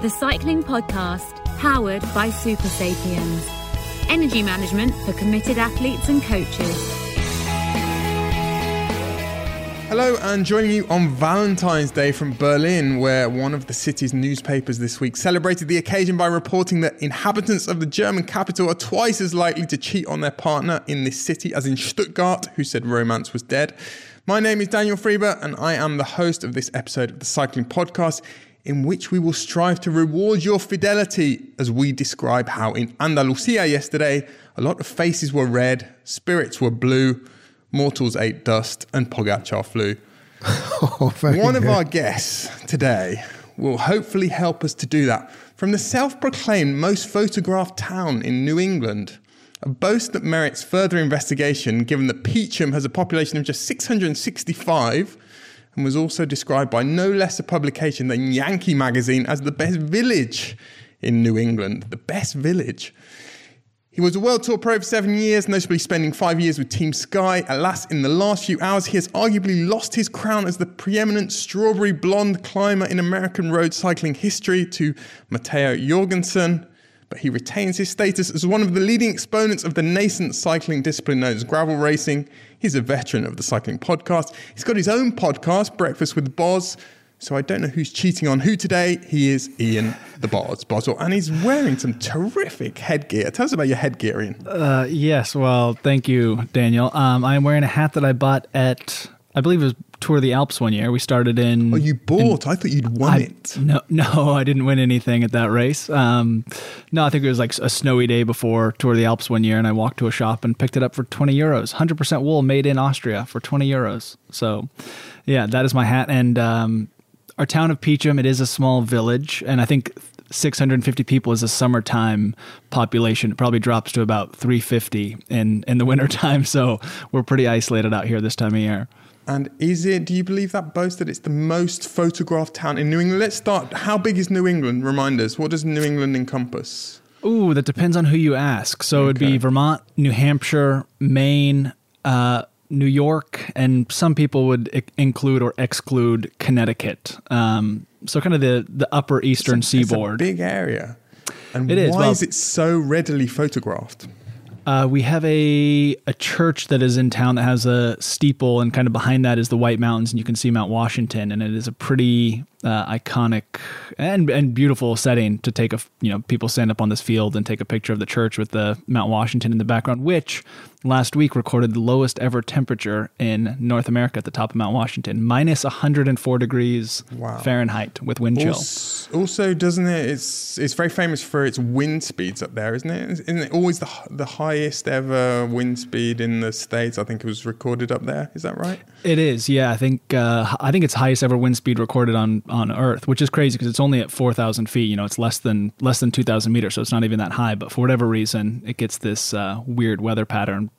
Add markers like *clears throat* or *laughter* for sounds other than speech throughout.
the cycling podcast powered by Super Sapiens. Energy management for committed athletes and coaches. Hello, and joining you on Valentine's Day from Berlin, where one of the city's newspapers this week celebrated the occasion by reporting that inhabitants of the German capital are twice as likely to cheat on their partner in this city as in Stuttgart, who said romance was dead. My name is Daniel Friebe, and I am the host of this episode of the Cycling Podcast, in which we will strive to reward your fidelity as we describe how in Andalusia yesterday, a lot of faces were red, spirits were blue, mortals ate dust, and Pogacar flew. *laughs* Oh, One of our guests today will hopefully help us to do that. From the self proclaimed most photographed town in New England, a boast that merits further investigation given that Peacham has a population of just 665 and was also described by no less a publication than Yankee Magazine as the best village in New England. The best village. He was a World Tour pro for seven years, notably spending five years with Team Sky. Alas, in the last few hours, he has arguably lost his crown as the preeminent strawberry blonde climber in American road cycling history to Matteo Jorgenson. But he retains his status as one of the leading exponents of the nascent cycling discipline known as gravel racing. He's a veteran of the cycling podcast. He's got his own podcast, Breakfast with Boz. So I don't know who's cheating on who today. He is Ian the Boz Boswell, and he's wearing some terrific headgear. Tell us about your headgear, Ian. Uh, yes, well, thank you, Daniel. Um, I'm wearing a hat that I bought at, I believe it was Tour of the Alps one year. We started in. Oh, you bought? I thought you'd won I, it. No, no, *laughs* I didn't win anything at that race. Um, no, I think it was like a snowy day before Tour of the Alps one year, and I walked to a shop and picked it up for 20 euros. 100% wool made in Austria for 20 euros. So, yeah, that is my hat. And um, our town of Peacham, it is a small village, and I think 650 people is a summertime population. It probably drops to about 350 in in the wintertime. *laughs* So we're pretty isolated out here this time of year. And is it, do you believe that boast that it's the most photographed town in New England? Let's start. How big is New England? Remind us. What does New England encompass? Ooh, that depends on who you ask. So it'd be Vermont, New Hampshire, Maine, uh, New York, and some people would I- include or exclude Connecticut. Um, so kind of the the upper eastern It's a seaboard. big area. And It is, why well- is it so readily photographed? Uh, we have a a church that is in town that has a steeple, and kind of behind that is the White Mountains, and you can see Mount Washington, and it is a pretty uh, iconic and and beautiful setting to take a you know people stand up on this field and take a picture of the church with the Mount Washington in the background, which last week recorded the lowest ever temperature in North America at the top of Mount Washington, minus 104 degrees Wow. Fahrenheit with wind chill. Also, also, doesn't it? It's it's very famous for its wind speeds up there, isn't it? Isn't it always the the highest ever wind speed in the states? I think it was recorded up there. Is that right? It is, yeah. I think uh, I think it's highest ever wind speed recorded on on Earth, which is crazy because it's only at four thousand feet. You know, it's less than less than two thousand meters, so it's not even that high. But for whatever reason, it gets this uh, weird weather pattern.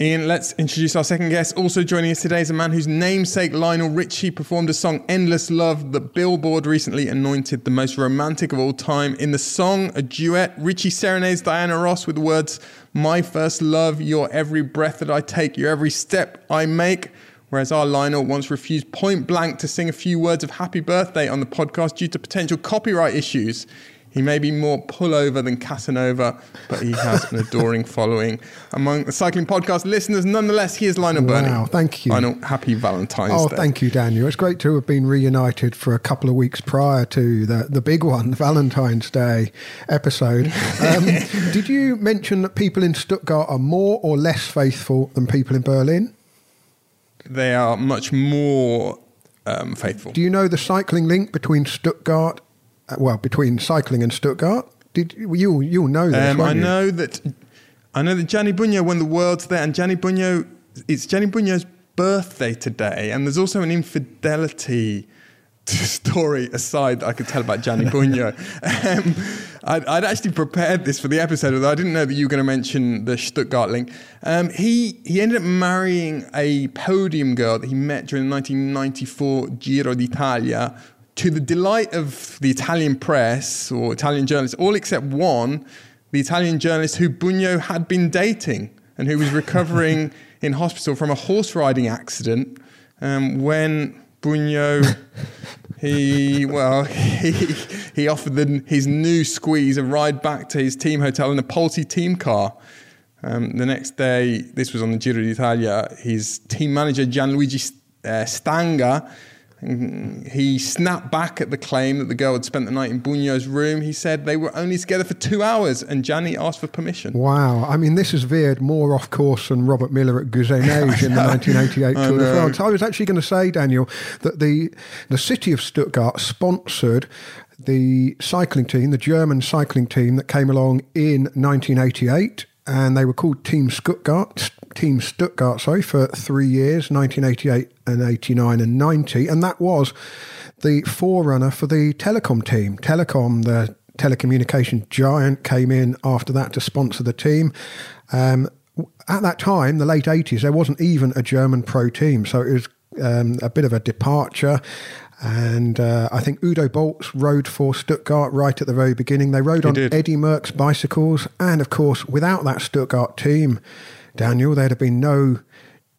Ian, let's introduce our second guest. Also joining us today is a man whose namesake Lionel Richie performed a song "Endless Love" that Billboard recently anointed the most romantic of all time. In the song, a duet, Richie serenades Diana Ross with the words "My first love, your every breath that I take, your every step I make." Whereas our Lionel once refused point blank to sing a few words of happy birthday on the podcast due to potential copyright issues. He may be more pullover than Casanova, but he has an adoring following among the cycling podcast listeners. Nonetheless, he is Lionel Birnie. Wow, thank you. Lionel, happy Valentine's Day. Oh, Day. thank you, Daniel. It's great to have been reunited for a couple of weeks prior to the, the big one, the Valentine's Day episode. *laughs* Um, did you mention that people in Stuttgart are more or less faithful than people in Berlin? They are much more um, faithful. Do you know the cycling link between Stuttgart, uh, well, between cycling and Stuttgart? Did you you'll, know this? Um, I you? know that I know that Gianni Bugno won the world's there, and Gianni Bugno it's Gianni Bugno's birthday today, and there's also an infidelity *laughs* story aside that I could tell about Gianni *laughs* Bugno. um, I'd, I'd actually prepared this for the episode, although I didn't know that you were going to mention the Stuttgart link. Um, he he ended up marrying a podium girl that he met during the 1994 Giro d'Italia. To the delight of the Italian press or Italian journalists, all except one, the Italian journalist who Bugno had been dating and who was *laughs* recovering in hospital from a horse riding accident um, when Bugno *laughs* He well, *laughs* he he offered the, his new squeeze a ride back to his team hotel in a Polti team car. Um, the next day, this was on the Giro d'Italia. His team manager Gianluigi uh, He snapped back at the claim that the girl had spent the night in Bugno's room. He said they were only together for two hours and Gianni asked for permission. Wow. I mean, this has veered more off course than Robert Millar at Guzet-Neige in the *laughs* 1988 Tour de France. I was actually going to say, Daniel, that the, the city of Stuttgart sponsored the cycling team, the German cycling team that came along in 1988 and they were called Team Stuttgart, Team Stuttgart, sorry, for three years, 1988 and 89 and 90, and that was the forerunner for the Telekom team. Telekom, the telecommunication giant, came in after that to sponsor the team. Um, at that time, the late 80s, there wasn't even a German pro team, so it was um, a bit of a departure. And uh, I think Udo Bölts rode for Stuttgart right at the very beginning. They rode he on did. Eddy Merckx bicycles. And of course, without that Stuttgart team, Daniel, there'd have been no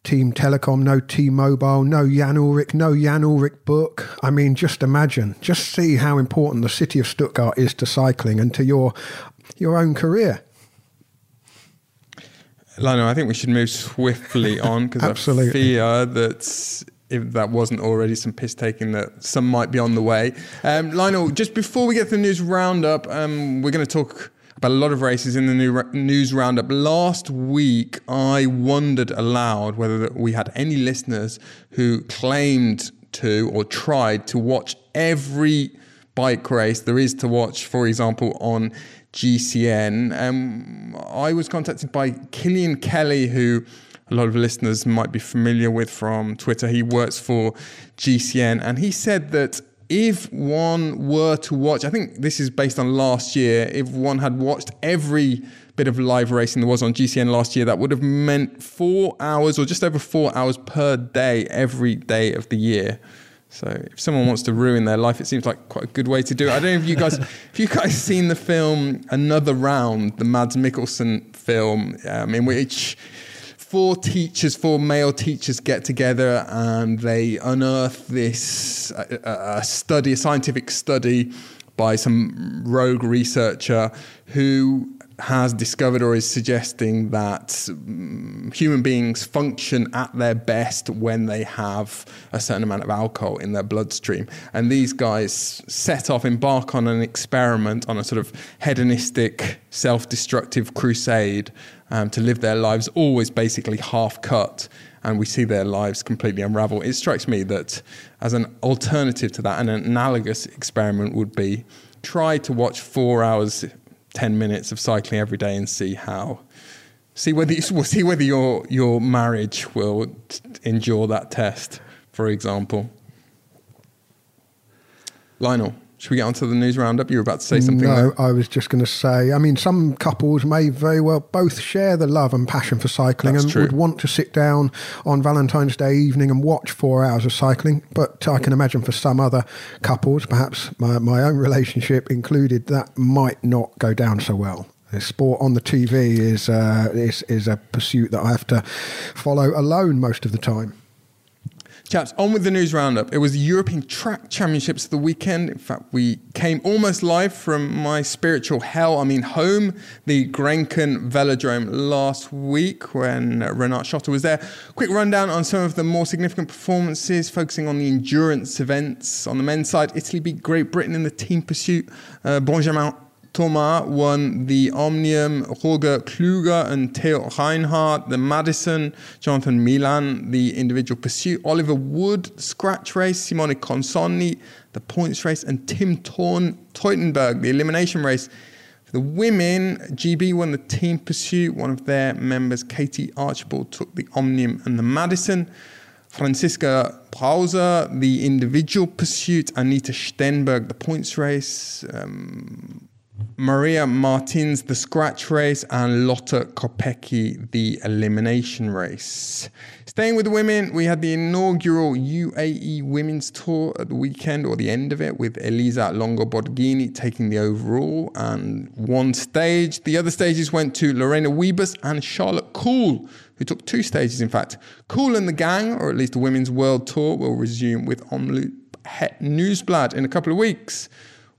Team Telekom, no T Mobile, no Jan Ullrich, no Jan Ullrich book. I mean, just imagine, just see how important the city of Stuttgart is to cycling and to your your own career. Lionel, I think we should move swiftly *laughs* on because I fear that if that wasn't already some piss taking that some might be on the way. Um, Lionel, just before we get to the news roundup, um, we're going to talk a lot of races in the new news roundup. Last week, I wondered aloud whether we had any listeners who claimed to or tried to watch every bike race there is to watch, for example, on GCN. Um, I was contacted by Killian Kelly, who a lot of listeners might be familiar with from Twitter. He works for GCN, and he said that if one were to watch, I think this is based on last year, if one had watched every bit of live racing there was on GCN last year, that would have meant four hours or just over four hours per day every day of the year. So if someone wants to ruin their life, it seems like quite a good way to do it. I don't know if you guys, *laughs* if you guys seen the film Another Round, the Mads Mikkelsen film, um, in which four teachers, four male teachers get together and they unearth this a study, a scientific study by some rogue researcher who has discovered or is suggesting that mm, human beings function at their best when they have a certain amount of alcohol in their bloodstream. And these guys set off, embark on an experiment, on a sort of hedonistic, self destructive crusade um, to live their lives always basically half cut and we see their lives completely unravel. It strikes me that as an alternative to that, an analogous experiment would be try to watch four hours, 10 minutes of cycling every day and see how. See whether you, *laughs* see whether your your marriage will endure that test, for example. Lionel. Should we get onto the news roundup? You were about to say something. No, there. I was just going to say. I mean, some couples may very well both share the love and passion for cycling That's and true. would want to sit down on Valentine's Day evening and watch four hours of cycling. But I can imagine for some other couples, perhaps my, my own relationship included, that might not go down so well. Sport on the TV is, uh, is is a pursuit that I have to follow alone most of the time. Chaps, on with the news roundup. It was the European Track Championships of the weekend. In fact, we came almost live from my spiritual hell, I mean home, the Grenchen Velodrome last week when Renat Schotter was there. Quick rundown on some of the more significant performances, focusing on the endurance events. On the men's side, Italy beat Great Britain in the team pursuit. Uh, Benjamin Thomas won the Omnium, Roger Kluge and Theo Reinhardt, the Madison, Jonathan Milan, the individual pursuit, Oliver Wood, scratch race, Simone Consonni, the points race, and Tim Torn, Teutenberg, the elimination race. For the women, GB won the team pursuit. One of their members, Katie Archibald, took the Omnium and the Madison. Franziska Brauße, the individual pursuit, Anita Stenberg, the points race, um, Maria Martins, the scratch race, and Lotte Kopecky, the elimination race. Staying with the women, we had the inaugural UAE Women's Tour at the weekend or the end of it, with Elisa Longo Borghini taking the overall and one stage. The other stages went to Lorena Wiebes and Charlotte Kool, who took two stages, in fact. Kool and the gang, or at least the Women's World Tour, will resume with Omloop Het Nieuwsblad in a couple of weeks.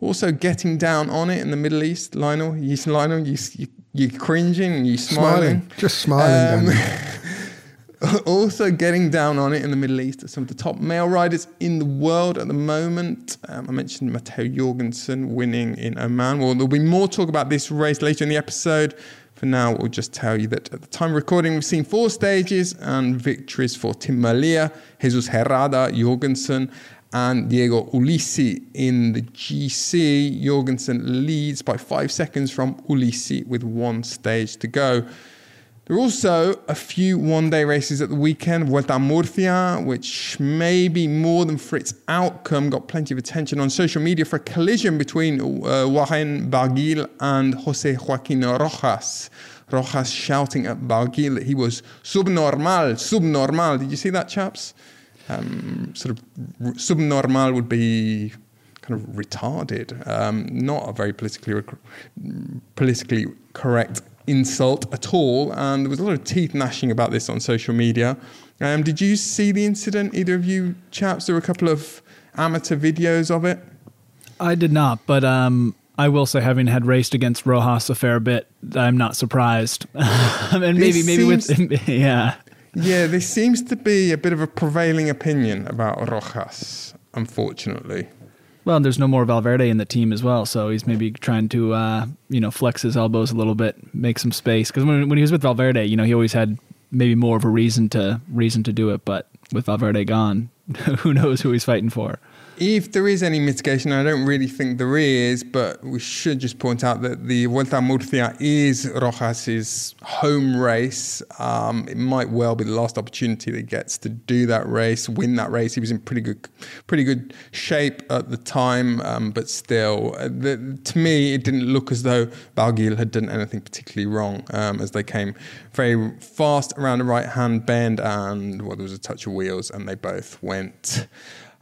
Also, getting down on it in the Middle East, Lionel. You, Lionel, you, you, you're cringing, you smiling. Smiling, just smiling. Um, *laughs* also getting down on it in the Middle East are some of the top male riders in the world at the moment. Um, I mentioned Matteo Jorgenson winning in Oman. Well, there'll be more talk about this race later in the episode. For now, we'll just tell you that at the time of recording, we've seen four stages and victories for Tim Merlier, Jesus Herrada, Jorgenson, and Diego Ulissi in the GC. Jorgenson leads by five seconds from Ulissi with one stage to go. There are also a few one day races at the weekend. Vuelta Murcia, which maybe more than for its outcome, got plenty of attention on social media for a collision between uh, Warren Barguil and Jose Joaquin Rojas. Rojas shouting at Barguil that he was subnormal, subnormal. Did you see that, chaps? Um, sort of r- subnormal would be kind of retarded, um, not a very politically politically correct insult at all. And there was a lot of teeth gnashing about this on social media. Um, did you see the incident, either of you chaps? There were a couple of amateur videos of it. I did not, but um, I will say, having had raced against Rojas a fair bit, I'm not surprised. *laughs* and maybe, maybe with *laughs* yeah, Yeah, there seems to be a bit of a prevailing opinion about Rojas, unfortunately. Well, there's no more Valverde in the team as well, so he's maybe trying to uh, you know flex his elbows a little bit, make some space. Because when when he was with Valverde, you know he always had maybe more of a reason to reason to do it. But with Valverde gone, *laughs* who knows who he's fighting for? If there is any mitigation, I don't really think there is, but we should just point out that the Vuelta a Murcia is Rojas's home race. Um, it might well be the last opportunity that he gets to do that race, win that race. He was in pretty good, pretty good shape at the time, um, but still, uh, the, to me, it didn't look as though Barguil had done anything particularly wrong um, as they came very fast around the right-hand bend, and well, there was a touch of wheels, and they both went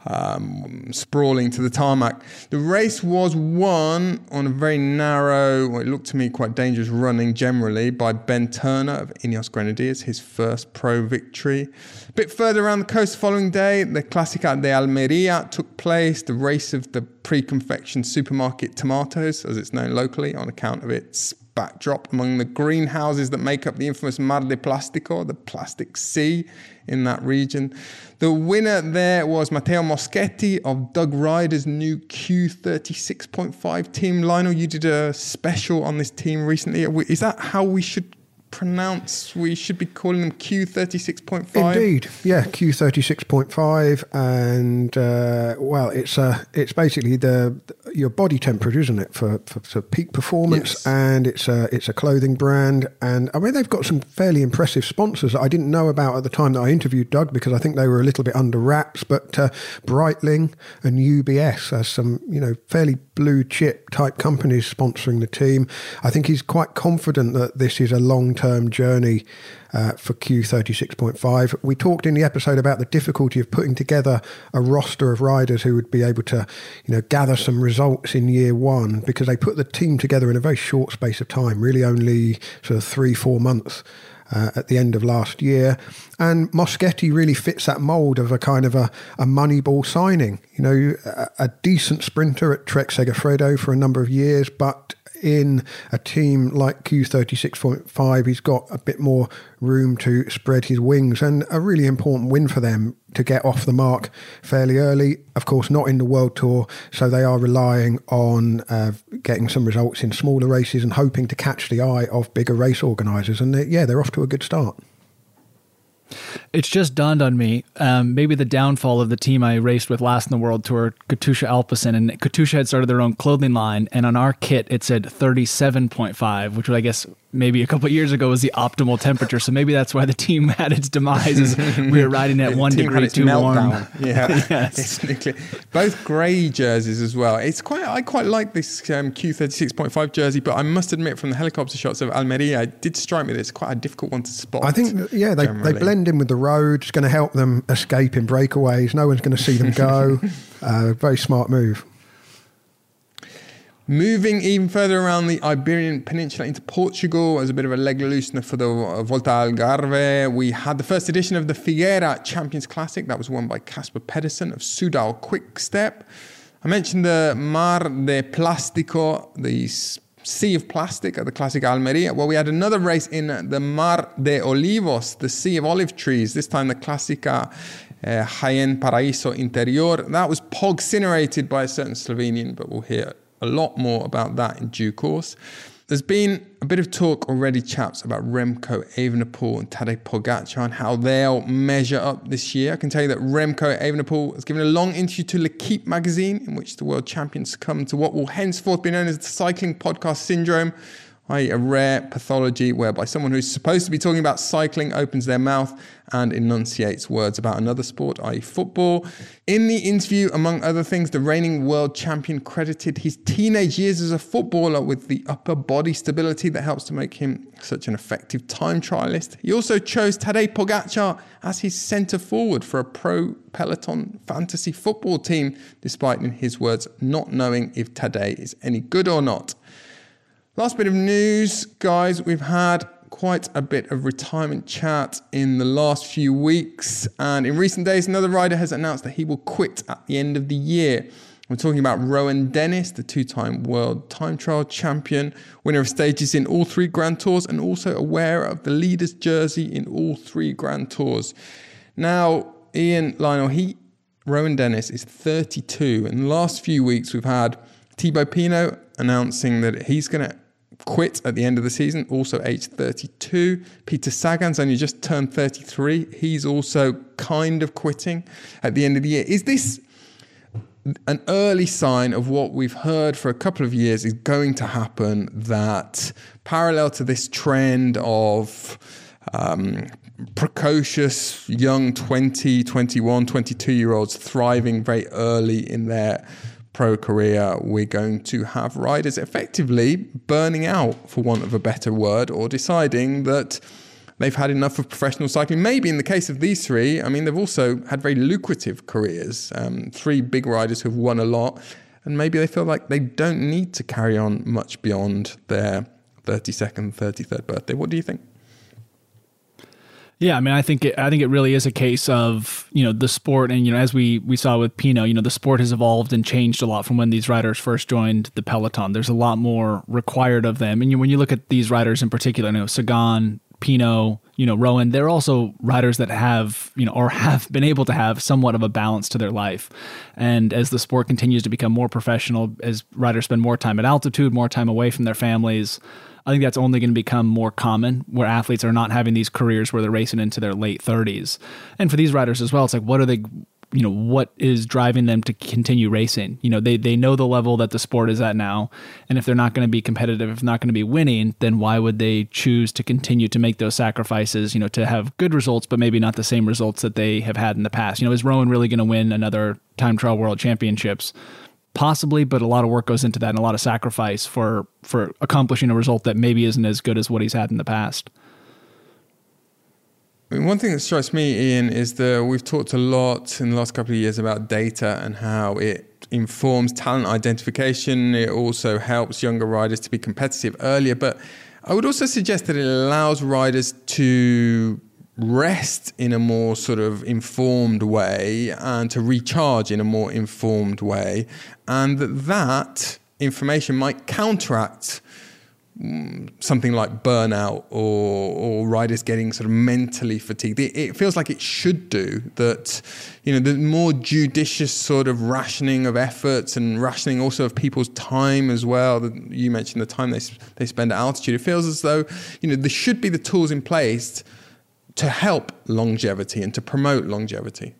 um, sprawling to the tarmac. The race was won on a very narrow, well, it looked to me quite dangerous running generally by Ben Turner of Ineos Grenadiers, his first pro victory. A bit further around the coast the following day, the Clásica de Almería took place, the race of the pre-confectioned supermarket tomatoes, as it's known locally, on account of its backdrop among the greenhouses that make up the infamous Mar de Plástico, the plastic sea in that region. The winner there was Matteo Moschetti of Doug Ryder's new Q36.5 team. Lionel, you did a special on this team recently. Is that how we should pronounce? We should be calling them Q36.5? Indeed, yeah, Q thirty six point five, and uh, well, it's uh, it's basically the your body temperature, isn't it, for, for, for peak performance, Yes. and it's a it's a clothing brand, and I mean they've got some fairly impressive sponsors that I didn't know about at the time that I interviewed Doug because I think they were a little bit under wraps, but uh, Breitling and UBS are some you know fairly blue chip type companies sponsoring the team. I think he's quite confident that this is a long term journey uh, for Q36.5. We talked in the episode about the difficulty of putting together a roster of riders who would be able to, you know, gather some results in year one because they put the team together in a very short space of time, really only sort of three, four months. Uh, at the end of last year, and Moschetti really fits that mould of a kind of a, a moneyball signing. You know, a, a decent sprinter at Trek Segafredo for a number of years, but in a team like Q36.5, he's got a bit more room to spread his wings and a really important win for them to get off the mark fairly early. Of course, not in the World Tour, so they are relying on uh, getting some results in smaller races and hoping to catch the eye of bigger race organisers. And they, yeah, they're off to a good start. It's just dawned on me. Um, maybe the downfall of the team I raced with last in the World Tour, Katusha Alpecin, and Katusha had started their own clothing line, and on our kit it said 37.5, which I guess maybe a couple of years ago was the optimal temperature. So maybe that's why the team *laughs* had its demise. Is we were riding at *laughs* one degree its too warm. *laughs* Yeah, Yes. Both grey jerseys as well. It's quite. I quite like this um, Q36.5 jersey, but I must admit, from the helicopter shots of Almeria, it did strike me that it's quite a difficult one to spot. I think, yeah, they, they blend in with the road. It's going to help them escape in breakaways. No one's going to see them go. uh, very smart move. Moving even further around the Iberian Peninsula into Portugal as a bit of a leg loosener for the Volta Algarve, we had the first edition of the Figueira Champions Classic. That was won by Casper Pedersen of Soudal Quickstep. I mentioned the Mar de Plástico, the Sea of Plastic at the Classic Almeria. Well, we had another race in the Mar de Olivos, the Sea of Olive Trees, this time the Clásica uh, Jaén Paraíso Interior. That was pog by a certain Slovenian, but we'll hear a lot more about that in due course. There's been a bit of talk already, chaps, about Remco Evenepoel and Tadej Pogacar and how they'll measure up this year. I can tell you that Remco Evenepoel has given a long interview to L'Equipe magazine in which the world champions succumbed to what will henceforth be known as the cycling podcast syndrome, i.e., a rare pathology whereby someone who's supposed to be talking about cycling opens their mouth and enunciates words about another sport, i.e., football. In the interview, among other things, the reigning world champion credited his teenage years as a footballer with the upper body stability that helps to make him such an effective time trialist. He also chose Tadej Pogacar as his centre forward for a pro peloton fantasy football team, despite, in his words, not knowing if Tadej is any good or not. Last bit of news, guys. We've had quite a bit of retirement chat in the last few weeks. And in recent days, another rider has announced that he will quit at the end of the year. We're talking about Rohan Dennis, the two time world time trial champion, winner of stages in all three Grand Tours, and also a wearer of the leader's jersey in all three Grand Tours. Now, Ian Lionel, he, Rohan Dennis, is 32. In the last few weeks, we've had Thibaut Pinot announcing that he's going to quit at the end of the season, also age 32. Peter Sagan's only just turned 33. He's also kind of quitting at the end of the year. Is this an early sign of what we've heard for a couple of years is going to happen that parallel to this trend of um, precocious young 20, 21, 22 year olds thriving very early in their pro career, we're going to have riders effectively burning out, for want of a better word, or deciding that they've had enough of professional cycling. Maybe in the case of these three, I mean, they've also had very lucrative careers. Um, three big riders who've won a lot, and maybe they feel like they don't need to carry on much beyond their 32nd, 33rd birthday. What do you think? Yeah, I mean, I think it, I think it really is a case of you know the sport, and you know as we we saw with Pinot, you know the sport has evolved and changed a lot from when these riders first joined the peloton. There's a lot more required of them, and you, when you look at these riders in particular, you know Sagan, Pinot, you know Rohan, they're also riders that have you know or have *laughs* been able to have somewhat of a balance to their life. And as the sport continues to become more professional, as riders spend more time at altitude, more time away from their families I think that's only going to become more common where athletes are not having these careers where they're racing into their late 30s. And for these riders as well, it's like, what are they, you know, what is driving them to continue racing? You know, they, they know the level that the sport is at now. And if they're not going to be competitive, if not going to be winning, then why would they choose to continue to make those sacrifices, you know, to have good results, but maybe not the same results that they have had in the past? You know, is Rohan really going to win another time trial world championships? Possibly, but a lot of work goes into that and a lot of sacrifice for for accomplishing a result that maybe isn't as good as what he's had in the past. I mean, one thing that strikes me, Ian, is that we've talked a lot in the last couple of years about data and how it informs talent identification. It also helps younger riders to be competitive earlier. But I would also suggest that it allows riders to rest in a more sort of informed way and to recharge in a more informed way, and that that information might counteract mm, something like burnout or, or riders getting sort of mentally fatigued. It, it, feels like it should do that, you know, the more judicious sort of rationing of efforts and rationing also of people's time as well. You mentioned the time they, they spend at altitude. It feels as though, you know, there should be the tools in place to help longevity and to promote longevity.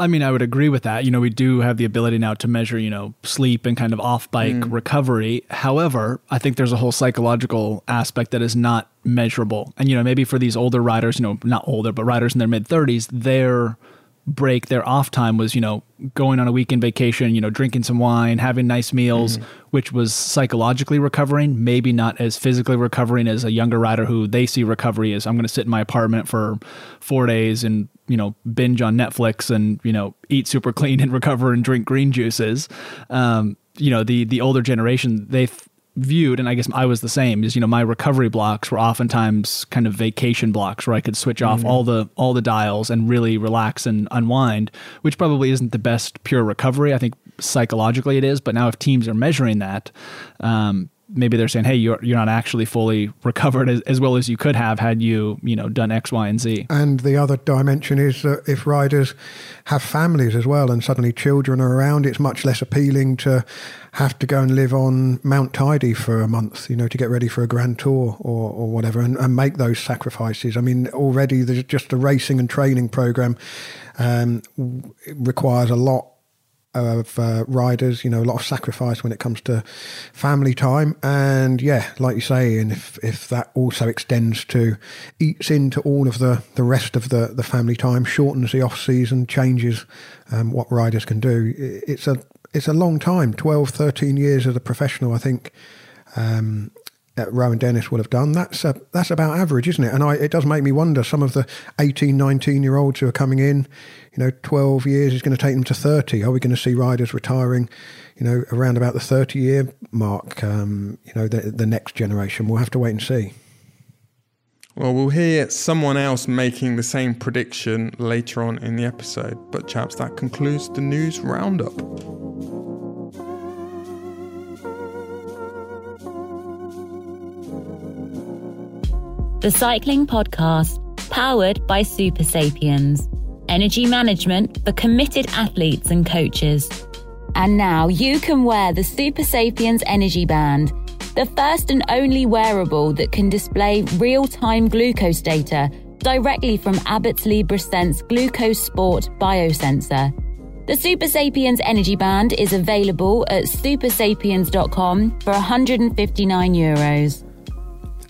I mean, I would agree with that. You know, we do have the ability now to measure, you know, sleep and kind of off bike mm. recovery. However, I think there's a whole psychological aspect that is not measurable. And, you know, maybe for these older riders, you know, not older, but riders in their mid 30s, their break, their off time was, you know, going on a weekend vacation, you know, drinking some wine, having nice meals, mm-hmm. which was psychologically recovering, maybe not as physically recovering as a younger rider who they see recovery as I'm going to sit in my apartment for four days and, you know, binge on Netflix and, you know, eat super clean and *laughs* recover and drink green juices. Um, you know the the older generation they th- viewed, and I guess I was the same. Is you know my recovery blocks were oftentimes kind of vacation blocks where I could switch off all the all the dials and really relax and unwind, which probably isn't the best pure recovery. I think psychologically it is, but now if teams are measuring that. Um, maybe they're saying, "Hey, you're you're not actually fully recovered as, as well as you could have had you you know done X, Y, and Z." And the other dimension is that if riders have families as well, and suddenly children are around, it's much less appealing to have to go and live on Mount Teide for a month, you know, to get ready for a grand tour or, or whatever, and, and make those sacrifices. I mean, already there's just the racing and training program um, requires a lot of uh, riders, you know, a lot of sacrifice when it comes to family time. And yeah, like you say, and if, if that also extends to eats into all of the, the rest of the, the family time, shortens the off season, changes um, what riders can do. It's a it's a long time, 12, 13 years as a professional, I think. Um, Rohan Dennis will have done. That's a, that's about average, isn't it? And I, it does make me wonder. Some of the 18, 19 year olds who are coming in, you know, 12 years is going to take them to 30. Are we going to see riders retiring, you know, around about the 30 year mark? Um, you know, the, the next generation. We'll have to wait and see. Well, we'll hear someone else making the same prediction later on in the episode. But, chaps, that concludes the news roundup. The Cycling Podcast, powered by Super Sapiens. Energy management for committed athletes and coaches. And now you can wear the Super Sapiens Energy Band, the first and only wearable that can display real time glucose data directly from Abbott's LibreSense Glucose Sport biosensor. The Super Sapiens Energy Band is available at supersapiens.com for 159 euros.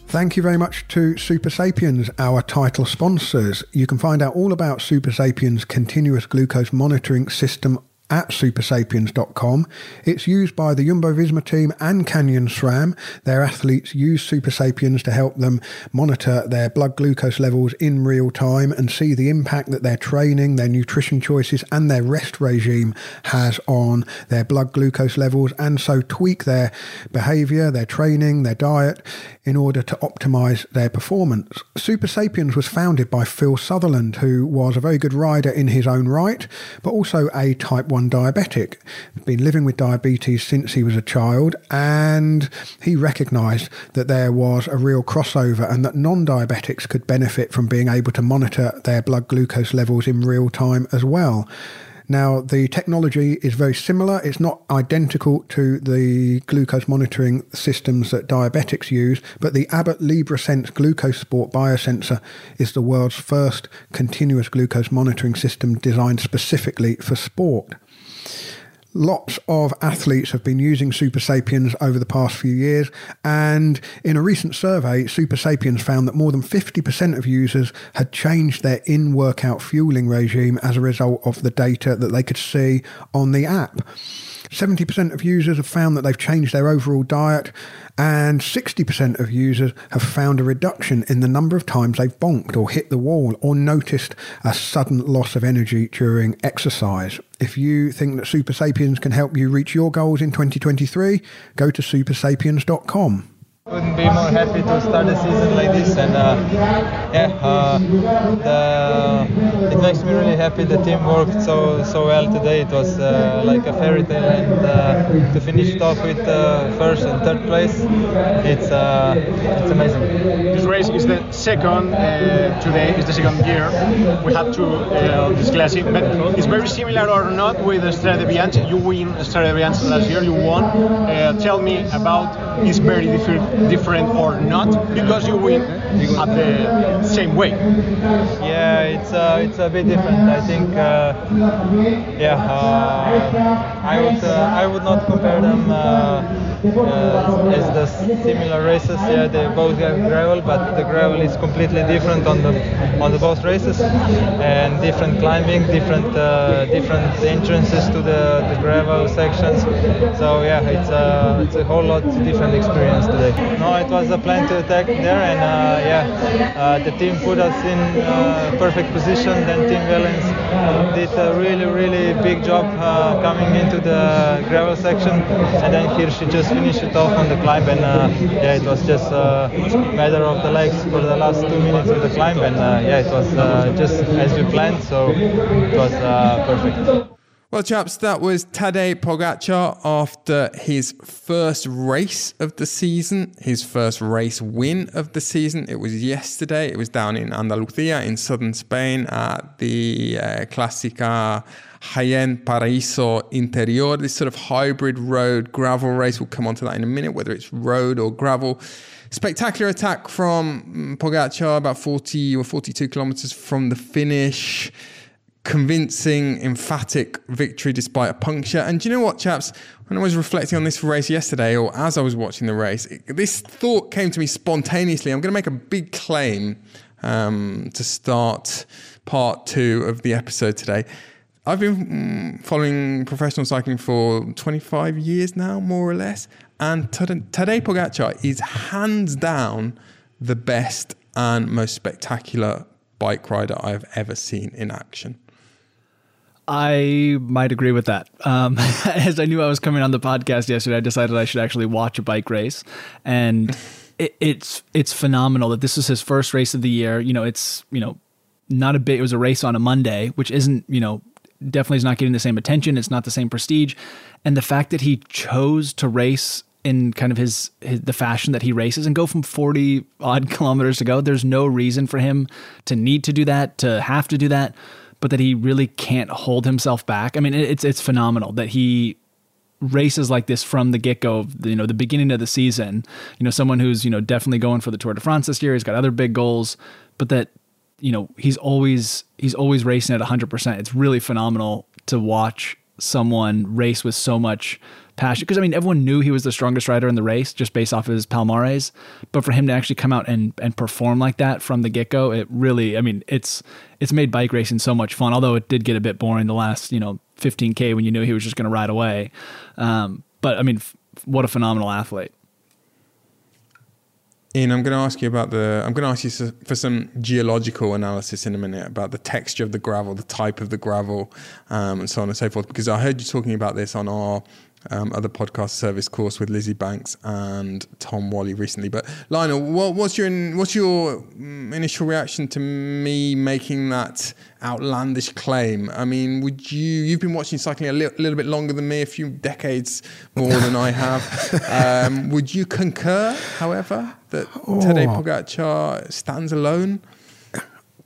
Thank you very much to Super Sapiens, our title sponsors. You can find out all about Super Sapiens' continuous glucose monitoring system at supersapiens.com. It's used by the Jumbo Visma team and Canyon SRAM. Their athletes use Super Sapiens to help them monitor their blood glucose levels in real time and see the impact that their training, their nutrition choices, and their rest regime has on their blood glucose levels, and so tweak their behavior, their training, their diet in order to optimize their performance. Super Sapiens was founded by Phil Southerland, who was a very good rider in his own right, but also a type 1 diabetic. Been living with diabetes since he was a child, and he recognized that there was a real crossover and that non diabetics could benefit from being able to monitor their blood glucose levels in real time as well. Now, the technology is very similar. It's not identical to the glucose monitoring systems that diabetics use, but the Abbott LibreSense Glucose Sport biosensor is the world's first continuous glucose monitoring system designed specifically for sport. Lots of athletes have been using Super Sapiens over the past few years, and in a recent survey, Super Sapiens found that more than 50% of users had changed their in workout fueling regime as a result of the data that they could see on the app. 70% of users have found that they've changed their overall diet, and 60% of users have found a reduction in the number of times they've bonked or hit the wall or noticed a sudden loss of energy during exercise. If you think that Super Sapiens can help you reach your goals in 2023, go to supersapiens.com. Couldn't be more happy to start the season like this, and uh, yeah, uh, the, it makes me really happy. The team worked so so well today. It was uh, like a fairy tale, and uh, to finish it off with uh, first and third place, it's uh, it's amazing. This race is the second uh, today. Is the second year we have to uh, this classic, but it's very similar or not with the Strade Bianche. You win Strade Bianche last year. You won. Uh, tell me about is very different, different or not because you win at the same way. Yeah, it's uh, it's a bit different. I think. Uh, yeah, uh, I would uh, I would not compare them. Uh, uh, as the similar races. Yeah, they both have gravel, but the gravel is completely different on the on the both races, and different climbing, different different entrances to the, the gravel sections. So yeah, it's a it's a whole lot different experience today. No, it was a plan to attack there, and yeah, the team put us in perfect position. Then Tim Wellens did a really really big job uh, coming into the gravel section, and then here she just finished it off on the climb, and uh, yeah, it was just a matter of the legs for the last two minutes of the climb, and uh, yeah, it was uh, just as we planned, so it was uh, perfect. Well, chaps, that was Tadej Pogacar after his first race of the season, his first race win of the season. It was yesterday. It was down in Andalusia in southern Spain at the uh, Clásica Jaén Paraíso Interior, this sort of hybrid road gravel race. We'll come on to that in a minute, whether it's road or gravel. Spectacular attack from Pogacar, about 40 or 42 kilometers from the finish convincing, emphatic victory despite a puncture. And do you know what, chaps? When I was reflecting on this race yesterday, or as I was watching the race, it, this thought came to me spontaneously. I'm going to make a big claim um, to start part two of the episode today. I've been mm, following professional cycling for 25 years now, more or less. And Tadej Pogacar is hands down the best and most spectacular bike rider I've ever seen in action. I might agree with that. Um, *laughs* as I knew I was coming on the podcast yesterday, I decided I should actually watch a bike race, and it, it's it's phenomenal that this is his first race of the year. You know, it's you know not a bit. It was a race on a Monday, which isn't you know definitely is not getting the same attention. It's not the same prestige, and the fact that he chose to race in kind of his, his, the fashion that he races and go from 40 odd *laughs* kilometers to go there's no reason for him to need to do that to have to do that but that he really can't hold himself back. I mean, it's it's phenomenal that he races like this from the get go, you know, the beginning of the season. You know, someone who's you know definitely going for the Tour de France this year. He's got other big goals, but that you know he's always he's always racing at 100%. It's really phenomenal to watch someone race with so much passion because I mean everyone knew he was the strongest rider in the race just based off of his palmares but for him to actually come out and and perform like that from the get-go it really I mean it's it's made bike racing so much fun although it did get a bit boring the last you know 15k when you knew he was just going to ride away um, but I mean f- what a phenomenal athlete Ian, I'm going to ask you about the. I'm going to ask you for some geological analysis in a minute about the texture of the gravel, the type of the gravel, um, and so on and so forth. Because I heard you talking about this on our um, other podcast service course with Lizzie Banks and Tom Wally recently. But Lionel, what, what's your what's your mm, initial reaction to me making that outlandish claim? I mean, would you you've been watching cycling a li- little bit longer than me, a few decades more than I have. *laughs* Um, would you concur, however, that oh. Tadej Pogacar stands alone?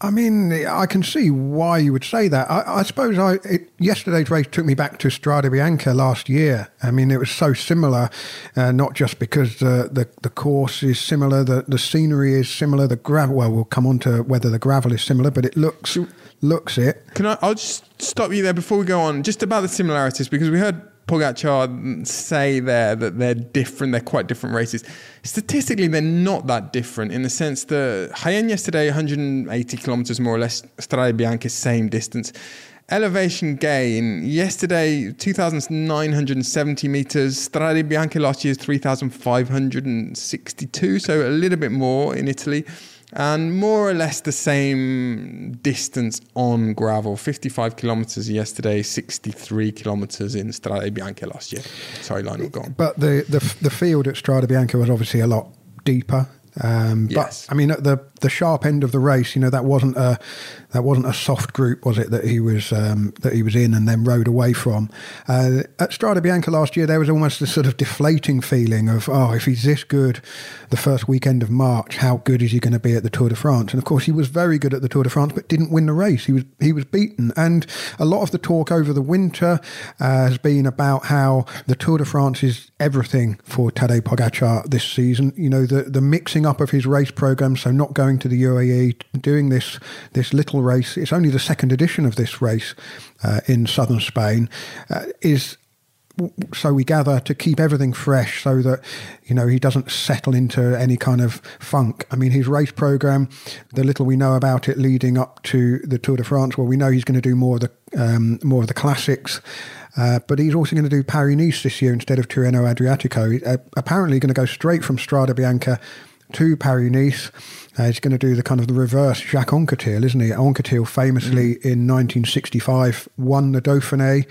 I mean, I can see why you would say that. I, I suppose I it, yesterday's race took me back to Strade Bianche last year. I mean, it was so similar, uh, not just because the, the, the course is similar, the, the scenery is similar, the gravel. Well, we'll come on to whether the gravel is similar, but it looks looks it. Can I? I'll just stop you there before we go on, just about the similarities, because we heard Pogacar say there that they're different, they're quite different races. Statistically, they're not that different in the sense that Jaén yesterday, 180 kilometers more or less, Strade Bianche, same distance. Elevation gain yesterday, 2,970 meters. Strade Bianche last year is 3,562, so a little bit more in Italy and more or less the same distance on gravel. 55 kilometers yesterday 63 kilometers in Strade bianca last year. Sorry Lionel go on. But the, the the field at Strade bianca was obviously a lot deeper. Um, yes. But I mean, at the the sharp end of the race, you know, that wasn't a that wasn't a soft group, was it? That he was um, that he was in and then rode away from. Uh, at Strada Bianca last year, there was almost a sort of deflating feeling of, oh, if he's this good, the first weekend of March, how good is he going to be at the Tour de France? And of course, he was very good at the Tour de France, but didn't win the race. He was he was beaten. And a lot of the talk over the winter uh, has been about how the Tour de France is everything for Tadej Pogacar this season. You know, the the mixing up of his race program, so not going to the UAE, doing this this little race. It's only the second edition of this race uh, in southern Spain. Uh, is so we gather to keep everything fresh so that you know he doesn't settle into any kind of funk i mean his race program the little we know about it leading up to the tour de france well we know he's going to do more of the um, more of the classics uh, but he's also going to do Paris Nice this year instead of Tirreno Adriatico. Uh, apparently, going to go straight from Strada Bianca to Paris Nice. Uh, he's going to do the kind of the reverse Jacques Anquetil, isn't he? Anquetil famously mm. in 1965 won the Dauphiné,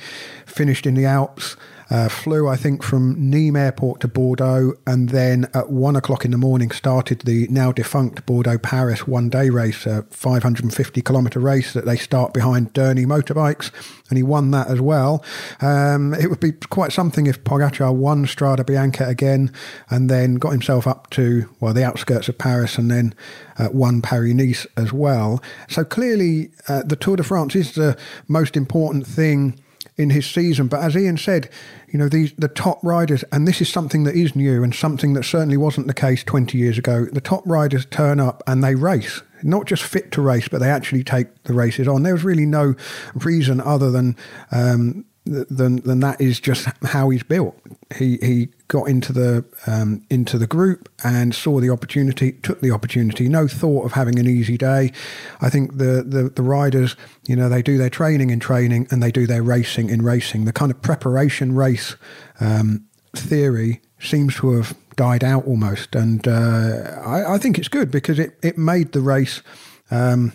finished in the Alps. Uh, flew, I think, from Nîmes Airport to Bordeaux, and then at one o'clock in the morning started the now defunct Bordeaux Paris one day race, a 550 kilometre race that they start behind Derny motorbikes, and he won that as well. Um, it would be quite something if Pogacar won Strada Bianca again and then got himself up to, well, the outskirts of Paris and then uh, won Paris Nice as well. So clearly, uh, the Tour de France is the most important thing in his season. But as Ian said, you know, these the top riders, and this is something that is new and something that certainly wasn't the case 20 years ago. The top riders turn up and they race, not just fit to race, but they actually take the races on. There was really no reason other than um, than than that is just how he's built. He he got into the um, into the group and saw the opportunity, took the opportunity. No thought of having an easy day. I think the the, the riders, you know, they do their training in training and they do their racing in racing. The kind of preparation race um, theory seems to have died out almost, and uh, I, I, think it's good because it it made the race. Um,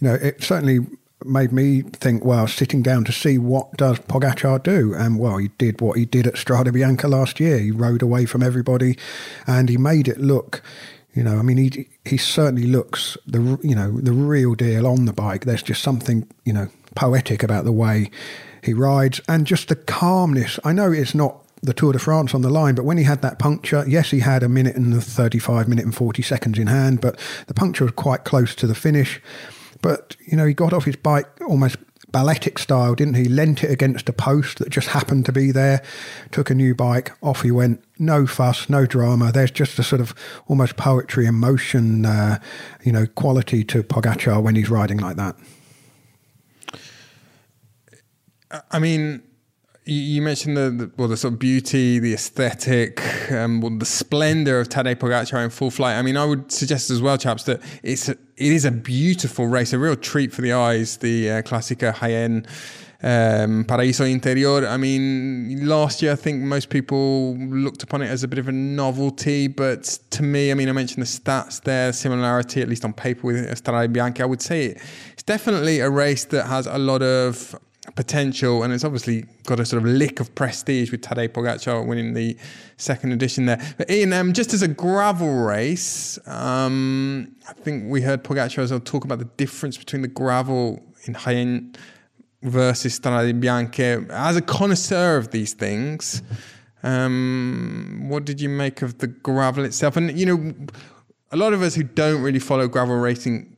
you know, it certainly made me think, well, sitting down to see what does Pogacar do, and well, he did what he did at Strade Bianche last year. He rode away from everybody, and he made it look. You know, I mean, he he certainly looks the you know the real deal on the bike. There's just something you know poetic about the way he rides, and just the calmness. I know it's not the Tour de France on the line. But when he had that puncture, yes, he had a minute and 35, minute and 40 seconds in hand, but the puncture was quite close to the finish. But, you know, he got off his bike almost balletic style, didn't he? Lent it against a post that just happened to be there, took a new bike, off he went. No fuss, no drama. There's just a sort of almost poetry and motion, uh, you know, quality to Pogacar when he's riding like that. I mean, you mentioned the, the, well the sort of beauty, the aesthetic, um, well, the splendor of Tadej Pogacar in full flight. I mean, I would suggest as well, chaps, that it's a, it is a beautiful race, a real treat for the eyes. The uh, Clásica Jaén. Um, Paraíso Interior. I mean, last year I think most people looked upon it as a bit of a novelty, but to me, I mean, I mentioned the stats there, similarity at least on paper with Strade Bianche. I would say it's definitely a race that has a lot of potential, and it's obviously got a sort of lick of prestige with Tadej Pogacar winning the second edition there. But Ian, um, just as a gravel race, um, I think we heard Pogacar as well talk about the difference between the gravel in Jaén versus Strade Bianche. As a connoisseur of these things, um, what did you make of the gravel itself? And you know, a lot of us who don't really follow gravel racing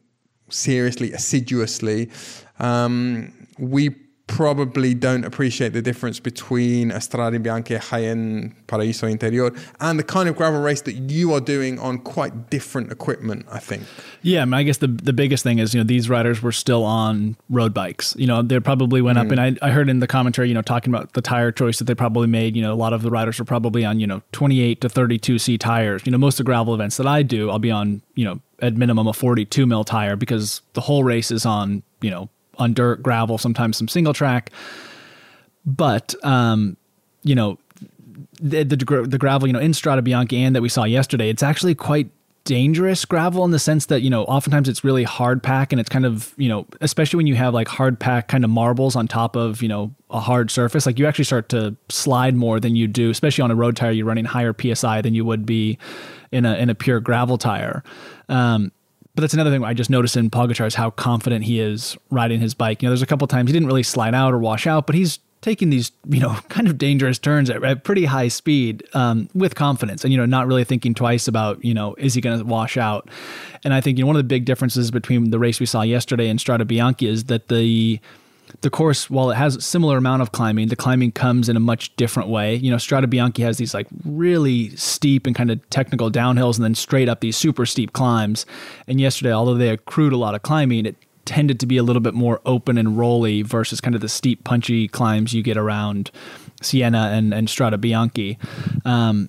seriously, assiduously, um, we probably don't appreciate the difference between a Strade Bianche, Jaén, Paraíso Interior, and the kind of gravel race that you are doing on quite different equipment, I think. Yeah, I, mean, I guess the the biggest thing is, you know, these riders were still on road bikes. You know, they probably went mm. up, and I, I heard in the commentary, you know, talking about the tire choice that they probably made, you know, a lot of the riders were probably on, you know, 28 to 32C tires. You know, most of the gravel events that I do, I'll be on, you know, at minimum a 42 mil tire because the whole race is on, you know, on dirt, gravel, sometimes some single track. But um, you know, the, the, the gravel, you know, in Strade Bianche and that we saw yesterday, it's actually quite dangerous gravel in the sense that you know oftentimes it's really hard pack and it's kind of you know especially when you have like hard pack kind of marbles on top of you know a hard surface like you actually start to slide more than you do especially on a road tire you're running higher psi than you would be in a in a pure gravel tire um, but that's another thing I just noticed in Pogacar is how confident he is riding his bike. You know, there's a couple times he didn't really slide out or wash out, but he's taking these, you know, *laughs* kind of dangerous turns at, at pretty high speed um, with confidence and, you know, not really thinking twice about, you know, is he going to wash out? And I think, you know, one of the big differences between the race we saw yesterday and Strade Bianche is that the, the course, while it has a similar amount of climbing, the climbing comes in a much different way. You know, Strade Bianche has these like really steep and kind of technical downhills and then straight up these super steep climbs. And yesterday, although they accrued a lot of climbing, it tended to be a little bit more open and rolly versus kind of the steep, punchy climbs you get around Siena and and Strade Bianche. Um,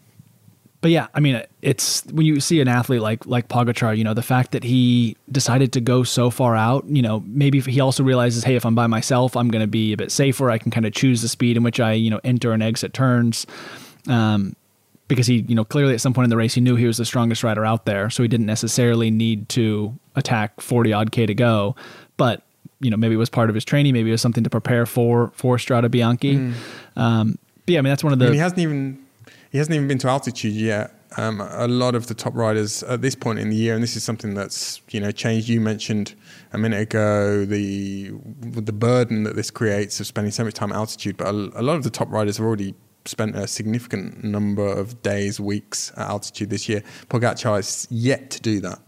but yeah, I mean, it's when you see an athlete like like Pogacar, you know, the fact that he decided to go so far out, you know, maybe he also realizes, hey, if I'm by myself, I'm going to be a bit safer. I can kind of choose the speed in which I, you know, enter and exit turns. Um, because he, you know, clearly at some point in the race he knew he was the strongest rider out there, so he didn't necessarily need to attack 40 odd k to go. But you know, maybe it was part of his training, maybe it was something to prepare for for Strade Bianche. Mm. Um, but yeah, I mean that's one of the. He hasn't even he hasn't even been to altitude yet. Um, a lot of the top riders at this point in the year, and this is something that's you know changed. You mentioned a minute ago the the burden that this creates of spending so much time at altitude, but a, a lot of the top riders have already spent a significant number of days, weeks at altitude this year. Pogacar has yet to do that.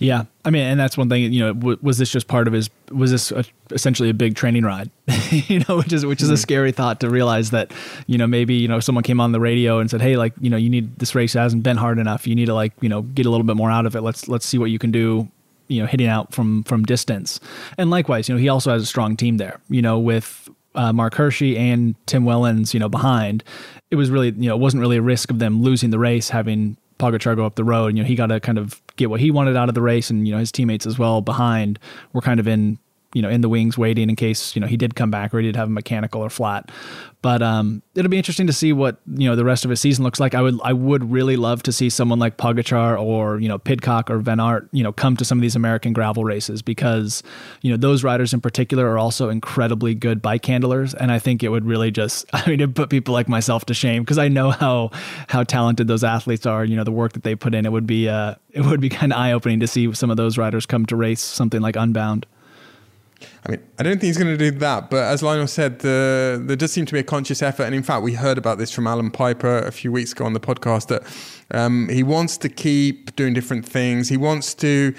Yeah, I mean, and that's one thing. You know, w- was this just part of his? Was this a, essentially a big training ride? you know, which is which is mm-hmm. a scary thought to realize that you know maybe you know someone came on the radio and said, hey, like you know, you need this race hasn't been hard enough. You need to like you know get a little bit more out of it. Let's let's see what you can do. You know, hitting out from from distance, and likewise, you know, he also has a strong team there. You know, with uh, Marc Hirschi and Tim Wellens, you know, behind, it was really, you know, it wasn't really a risk of them losing the race, having Pogacar go up the road. You know, he got to kind of get what he wanted out of the race, and you know, his teammates as well behind were kind of in you know in the wings waiting in case you know he did come back or he did have a mechanical or flat. But um, it'll be interesting to see what you know the rest of his season looks like. I would i would really love to see someone like Pogacar or you know Pidcock or Van you know come to some of these american gravel races because you know those riders in particular are also incredibly good bike handlers. And i think it would really just *laughs* i mean it put people like myself to shame because i know how how talented those athletes are. You know the work that they put in it would be uh it would be kind of eye-opening to see some of those riders come to race something like unbound I mean, I don't think he's going to do that, but as Lionel said, the, there does seem to be a conscious effort. And in fact, we heard about this from Allan Peiper a few weeks ago on the podcast that um, he wants to keep doing different things. He wants to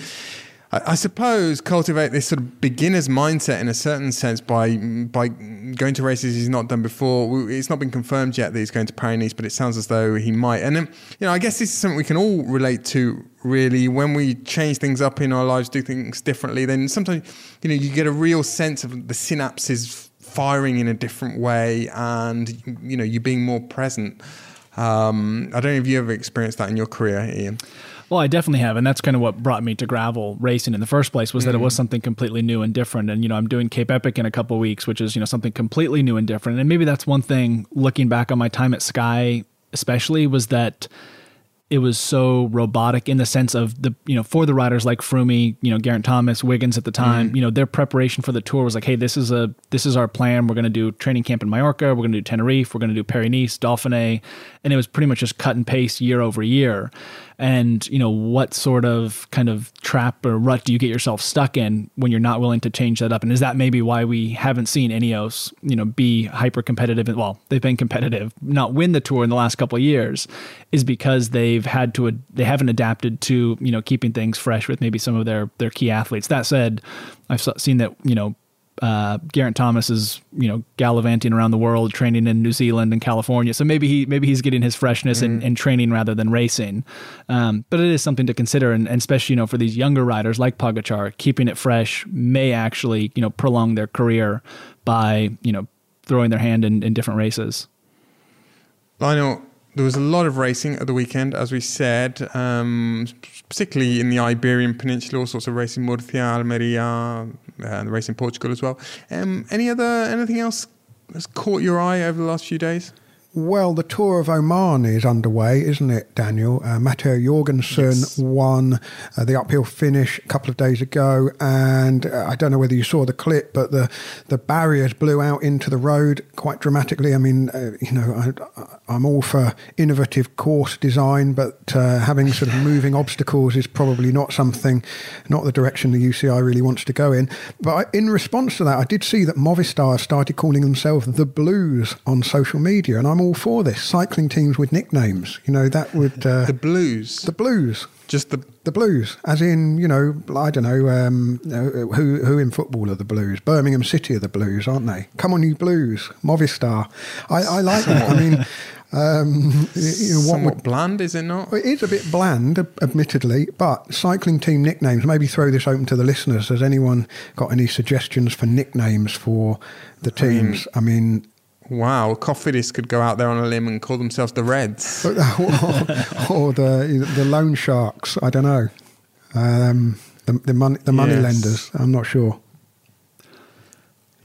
I, suppose cultivate this sort of beginner's mindset in a certain sense by by going to races he's not done before. It's not been confirmed yet that he's going to Paris, but it sounds as though he might. And then, you know, I guess this is something we can all relate to. Really, when we change things up in our lives, do things differently, then sometimes you know you get a real sense of the synapses firing in a different way, and you know you're being more present. Um, I don't know if you ever experienced that in your career, Ian. Well, I definitely have, and that's kind of what brought me to gravel racing in the first place. Was mm-hmm. that it was mm-hmm. something completely new and different. And you know, I'm doing Cape Epic in a couple weeks, which is you know something completely new and different. And maybe that's one thing. Looking back on my time at Sky, especially, was that it was so robotic in the sense of the you know for the riders like Froome, you know Geraint Thomas, Wiggins at the time, mm-hmm. you know their preparation for the tour was like, hey, this is a this is our plan. We're going to do training camp in Mallorca. We're going to do Tenerife. We're going to do Paris Nice, Dauphiné, and it was pretty much just cut and paste year over year and you know what sort of kind of trap or rut do you get yourself stuck in when you're not willing to change that up? And is that maybe why we haven't seen Ineos you know be hyper competitive well they've been competitive not win the tour in the last couple of years is because they've had to they haven't adapted to you know keeping things fresh with maybe some of their their key athletes. That said I've seen that you know uh, Geraint Thomas is you know gallivanting around the world, training in New Zealand and California. So maybe he maybe he's getting his freshness mm. in, in training rather than racing. Um, but it is something to consider, and, and, especially you know for these younger riders like Pogacar, keeping it fresh may actually you know prolong their career by you know throwing their hand in, in different races. Lionel, there was a lot of racing at the weekend, as we said, um, particularly in the Iberian Peninsula, all sorts of racing, Murcia, Almeria, and the race in Portugal as well. Um, any other anything else has caught your eye over the last few days? Well, the Tour of Oman is underway, isn't it, Daniel? Uh, Matteo Jorgenson yes. won uh, the uphill finish a couple of days ago, and uh, I don't know whether you saw the clip, but the, the barriers blew out into the road quite dramatically. I mean, uh, you know, I, am all for innovative course design, but uh, having sort of *laughs* moving obstacles is probably not something, not the direction the UCI really wants to go in. But in response to that, I did see that Movistar started calling themselves the Blues on social media, and I'm all for this. Cycling teams with nicknames, you know, that would uh, the Blues, the Blues, just the the Blues, as in you know, I don't know, um, who who in football are the Blues? Birmingham City are the Blues, aren't they? Come on, you Blues, Movistar. I, I like *laughs* that. I mean. Um, you know, Somewhat what, bland, is it not? It is a bit bland, admittedly, but cycling team nicknames. Maybe throw this open to the listeners. Has anyone got any suggestions for nicknames for the teams? I mean, Wow, Cofidis could go out there on a limb and call themselves the Reds. *laughs* or, or the the loan sharks. I don't know. Um, the, the money the money Yes. lenders. I'm not sure.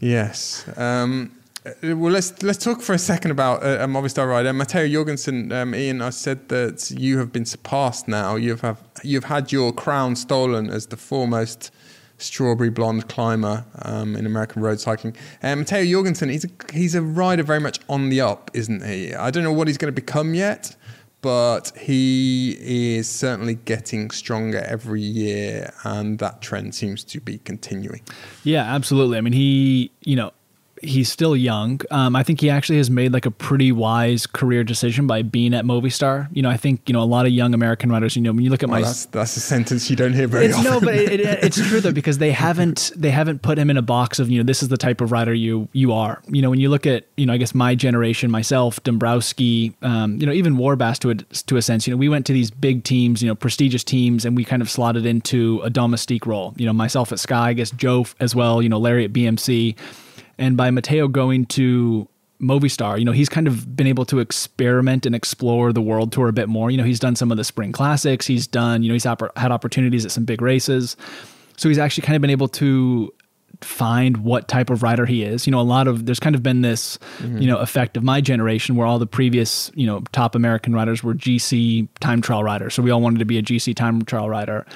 Yes. Um, well, let's let's talk for a second about uh, a Movistar rider, Matteo Jorgenson. Um, Ian, I said that you have been surpassed now. You've have you've had your crown stolen as the foremost strawberry blonde climber um, in American road cycling. Um, Matteo Jorgenson, he's a, he's a rider very much on the up, isn't he? I don't know what he's going to become yet, but he is certainly getting stronger every year, and that trend seems to be continuing. Yeah, absolutely. I mean, he, you know, he's still young. Um, I think he actually has made like a pretty wise career decision by being at Movistar. You know, I think you know a lot of young American riders. You know, when you look at Well, my that's that's a sentence you don't hear very often. no, but it, it, *laughs* it's true though because they haven't they haven't put him in a box of you know this is the type of rider you you are. You know when you look at you know I guess my generation, myself, Dombrowski, um, you know even Warbasse to a to a sense. You know we went to these big teams, you know prestigious teams, and we kind of slotted into a domestique role. You know myself at Sky, I guess Joe as well. You know Larry at BMC, and by Matteo going to Movistar, you know, he's kind of been able to experiment and explore the world tour a bit more. You know, he's done some of the spring classics. He's done, you know, he's had opportunities at some big races. So he's actually kind of been able to find what type of rider he is. You know, a lot of there's kind of been this, mm-hmm. you know, effect of my generation where all the previous, you know, top American riders were GC time trial riders. So we all wanted to be a GC time trial rider.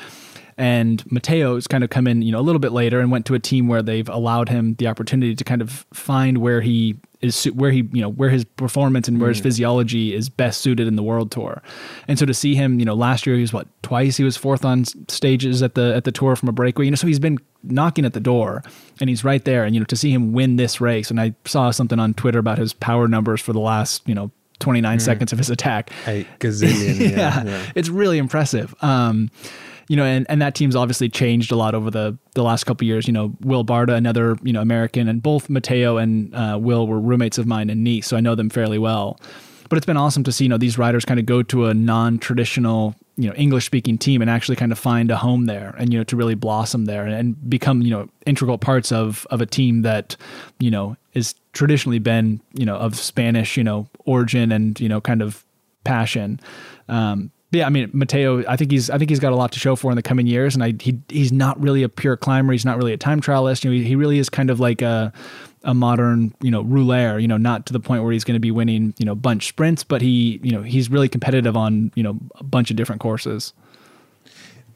And Matteo's kind of come in, you know, a little bit later and went to a team where they've allowed him the opportunity to kind of find where he is, where he, you know, where his performance and where his physiology is best suited in the world tour. And so to see him, you know, last year he was what twice he was fourth on stages at the at the tour from a breakaway. You know, so he's been knocking at the door and he's right there. And you know, to see him win this race, and I saw something on Twitter about his power numbers for the last, you know. 29 seconds of his attack Eight gazillion. *laughs* yeah, yeah, it's really impressive. Um, you know, and, and that team's obviously changed a lot over the the last couple years. You know, Will Barta, another you know American, and both Matteo and uh, Will were roommates of mine in Nice, so I know them fairly well. But it's been awesome to see you know these riders kind of go to a non traditional you know English speaking team and actually kind of find a home there, and you know to really blossom there and, and become you know integral parts of of a team that you know is traditionally been you know of Spanish you know origin and you know kind of passion. Um, yeah, I mean Matteo, I think he's I think he's got a lot to show for in the coming years, and I he he's not really a pure climber. He's not really a time trialist. You know, he, he really is kind of like a a modern you know rouleur. You know, not to the point where he's going to be winning you know bunch sprints, but he you know he's really competitive on you know a bunch of different courses.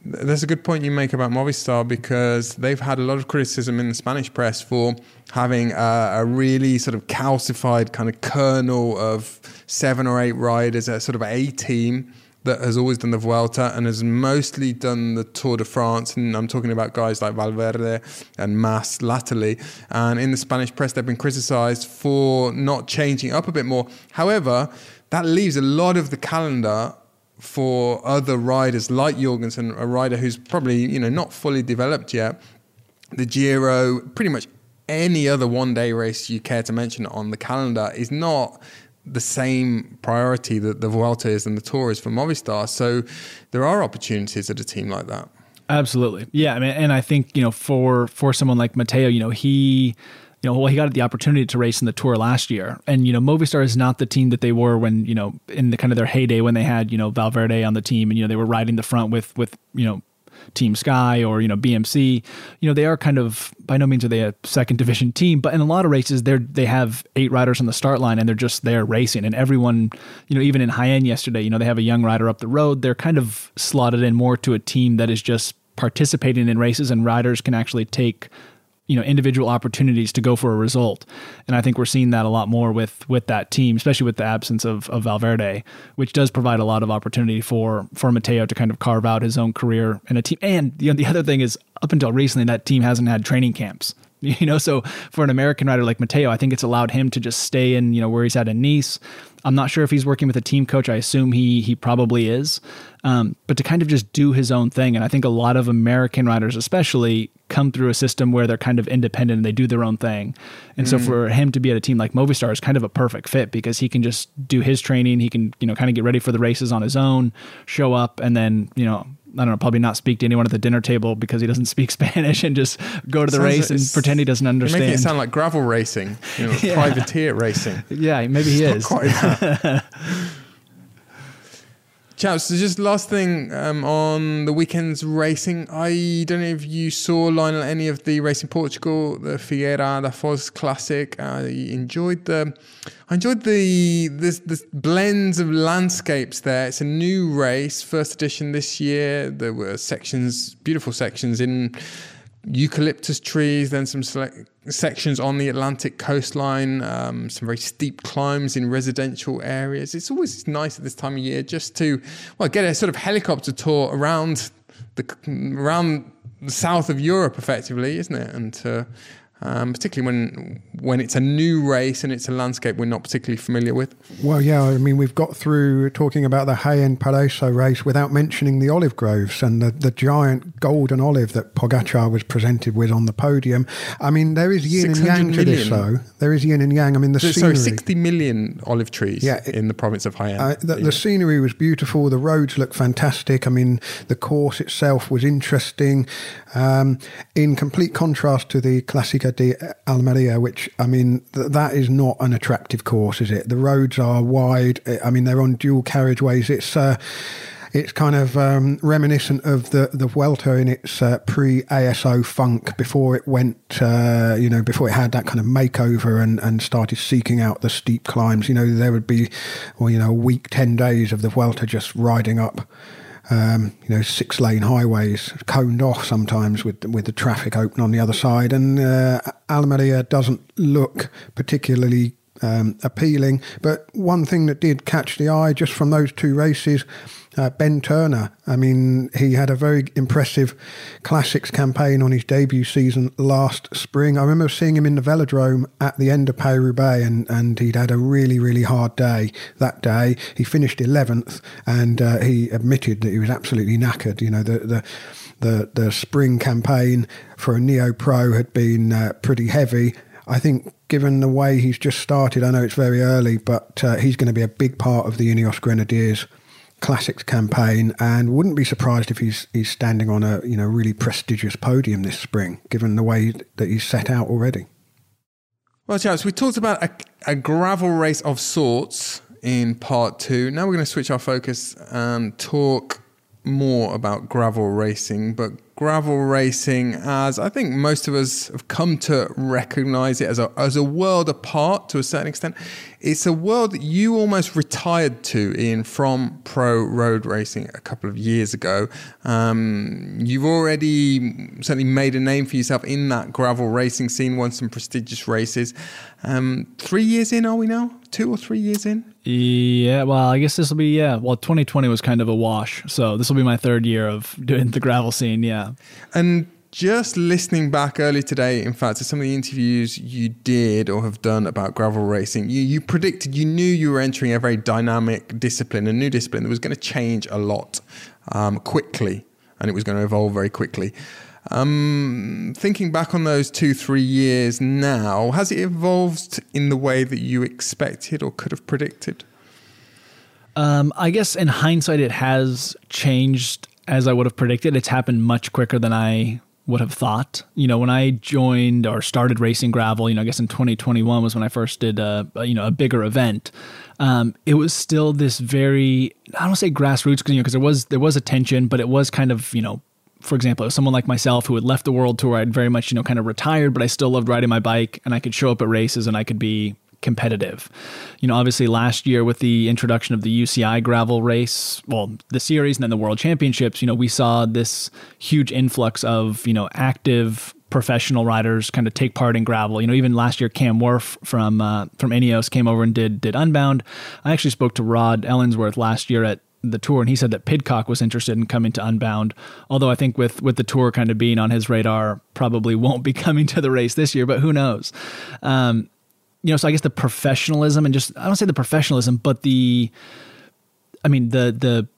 There's a good point you make about Movistar because they've had a lot of criticism in the Spanish press for having a, a really sort of calcified kind of kernel of seven or eight riders, a sort of A team that has always done the Vuelta and has mostly done the Tour de France. And I'm talking about guys like Valverde and Mas latterly. And in the Spanish press, they've been criticized for not changing up a bit more. However, that leaves a lot of the calendar for other riders like Jorgenson, a rider who's probably you know not fully developed yet. The Giro, pretty much any other one-day race you care to mention on the calendar is not the same priority that the Vuelta is and the Tour is for Movistar. So there are opportunities at a team like that. Absolutely. Yeah. I mean, and I think, you know, for, for someone like Matteo, you know, he, you know, well, he got the opportunity to race in the tour last year. And, you know, Movistar is not the team that they were when, you know, in the kind of their heyday when they had, you know, Valverde on the team and, you know, they were riding the front with, with, you know, Team Sky or you know BMC, you know they are kind of by no means are they a second division team, but in a lot of races they're they have eight riders on the start line and they're just there racing, and everyone, you know, even in Jaén yesterday, you know they have a young rider up the road. They're kind of slotted in more to a team that is just participating in races, and riders can actually take you know individual opportunities to go for a result. And i think we're seeing that a lot more with with that team especially with the absence of, of valverde which does provide a lot of opportunity for for mateo to kind of carve out his own career in a team. And you know the other thing is up until recently that team hasn't had training camps. *laughs* You know so for an american rider like mateo i think it's allowed him to just stay in you know where he's at in nice i'm not sure if he's working with a team coach. I assume he he probably is. Um, but to kind of just do his own thing and i think a lot of american riders especially come through a system where they're kind of independent and they do their own thing. And so for him to be at a team like movistar is kind of a perfect fit because he can just do his training. He can you know kind of get ready for the races on his own show up and then you know I don't know, probably not speak to anyone at the dinner table because he doesn't *laughs* speak Spanish and just go to the Sounds race like- and pretend he doesn't understand. Making it sound like gravel racing, you know, *laughs* Yeah. privateer racing. yeah, maybe he is. *laughs* Chaps, so just last thing um, on the weekend's racing. I don't know if you saw Lionel any of the Racing Portugal, the Figueira da Foz Classic. I enjoyed the, I enjoyed the this this blends of landscapes there. It's a new race, first edition this year. There were sections, beautiful sections in eucalyptus trees, then some select sections on the Atlantic coastline, um, some very steep climbs in residential areas. It's always nice at this time of year just to well get a sort of helicopter tour around the around the south of Europe, effectively, isn't it? And to, um, particularly when when it's a new race and it's a landscape we're not particularly familiar with. Well, yeah, I mean, we've got through talking about the Jaén Paraíso race without mentioning the olive groves and the, the giant golden olive that Pogacar was presented with on the podium. I mean, there is yin and 600 yang to this, though. There is yin and yang. I mean, the So, scenery. sorry, 60 million olive trees Yeah, it- in the province of Jaén. Uh, the, the scenery was beautiful. The roads looked fantastic. I mean, the course itself was interesting. Um, in complete contrast to the Clásica de Almería, which I mean, th- that is not an attractive course, is it? The roads are wide. I mean, they're on dual carriageways. It's uh, it's kind of um, reminiscent of the the Vuelta in its uh, pre ASO funk before it went, uh, you know, before it had that kind of makeover and, and started seeking out the steep climbs. You know, there would be, well, you know, a week, ten days of the Vuelta just riding up. Um, you know, six lane highways coned off sometimes with with the traffic open on the other side, and uh, Almeria doesn't look particularly um, appealing. But one thing that did catch the eye just from those two races, uh, Ben Turner. I mean, he had a very impressive classics campaign on his debut season last spring. I remember seeing him in the velodrome at the end of Paris Roubaix, and, and he'd had a really, really hard day that day. He finished 11th, and uh, he admitted that he was absolutely knackered. You know, the, the the the spring campaign for a neo pro had been uh, pretty heavy. I think, given the way he's just started, I know it's very early, but uh, he's going to be a big part of the Ineos Grenadiers classics campaign, and wouldn't be surprised if he's he's standing on a you know really prestigious podium this spring, given the way that he's set out already. Well, chaps, we talked about a, a gravel race of sorts in part two. Now we're going to switch our focus and talk more about gravel racing, but gravel racing as I think most of us have come to recognize it as a, as a world apart to a certain extent. It's a world that you almost retired to in from pro road racing a couple of years ago. Um, you've already certainly made a name for yourself in that gravel racing scene, won some prestigious races. Um, three years in, are we now? Two or three years in? Yeah, well, I guess this will be yeah. Well, 2020 was kind of a wash, so this will be my third year of doing the gravel scene. Yeah, And just listening back early today, in fact, to some of the interviews you did or have done about gravel racing, you, you predicted, you knew you were entering a very dynamic discipline, a new discipline that was going to change a lot um, quickly and it was going to evolve very quickly. Um, thinking back on those two, three years now, has it evolved in the way that you expected or could have predicted? um, I guess in hindsight, it has changed as I would have predicted. It's happened much quicker than I would have thought. You know, when I joined or started racing gravel, you know, I guess in 2021 was when I first did a, a, you know a bigger event. Um, it was still this very I don't say grassroots because you know because there was there was attention, but it was kind of you know for example, someone like myself who had left the world tour, I'd very much, you know, kind of retired, but I still loved riding my bike and I could show up at races and I could be competitive. You know, obviously last year with the introduction of the UCI gravel race, well, the series and then the world championships, you know, we saw this huge influx of, you know, active professional riders kind of take part in gravel. You know, even last year Cam Wurf from uh, from Ineos came over and did did Unbound. I actually spoke to Rod Ellingworth last year at the tour and he said that Pidcock was interested in coming to Unbound. Although I think with with the tour kind of being on his radar, probably won't be *laughs* coming to the race this year, but who knows. Um, you know, so I guess the professionalism and just I don't say the professionalism, but the I mean the the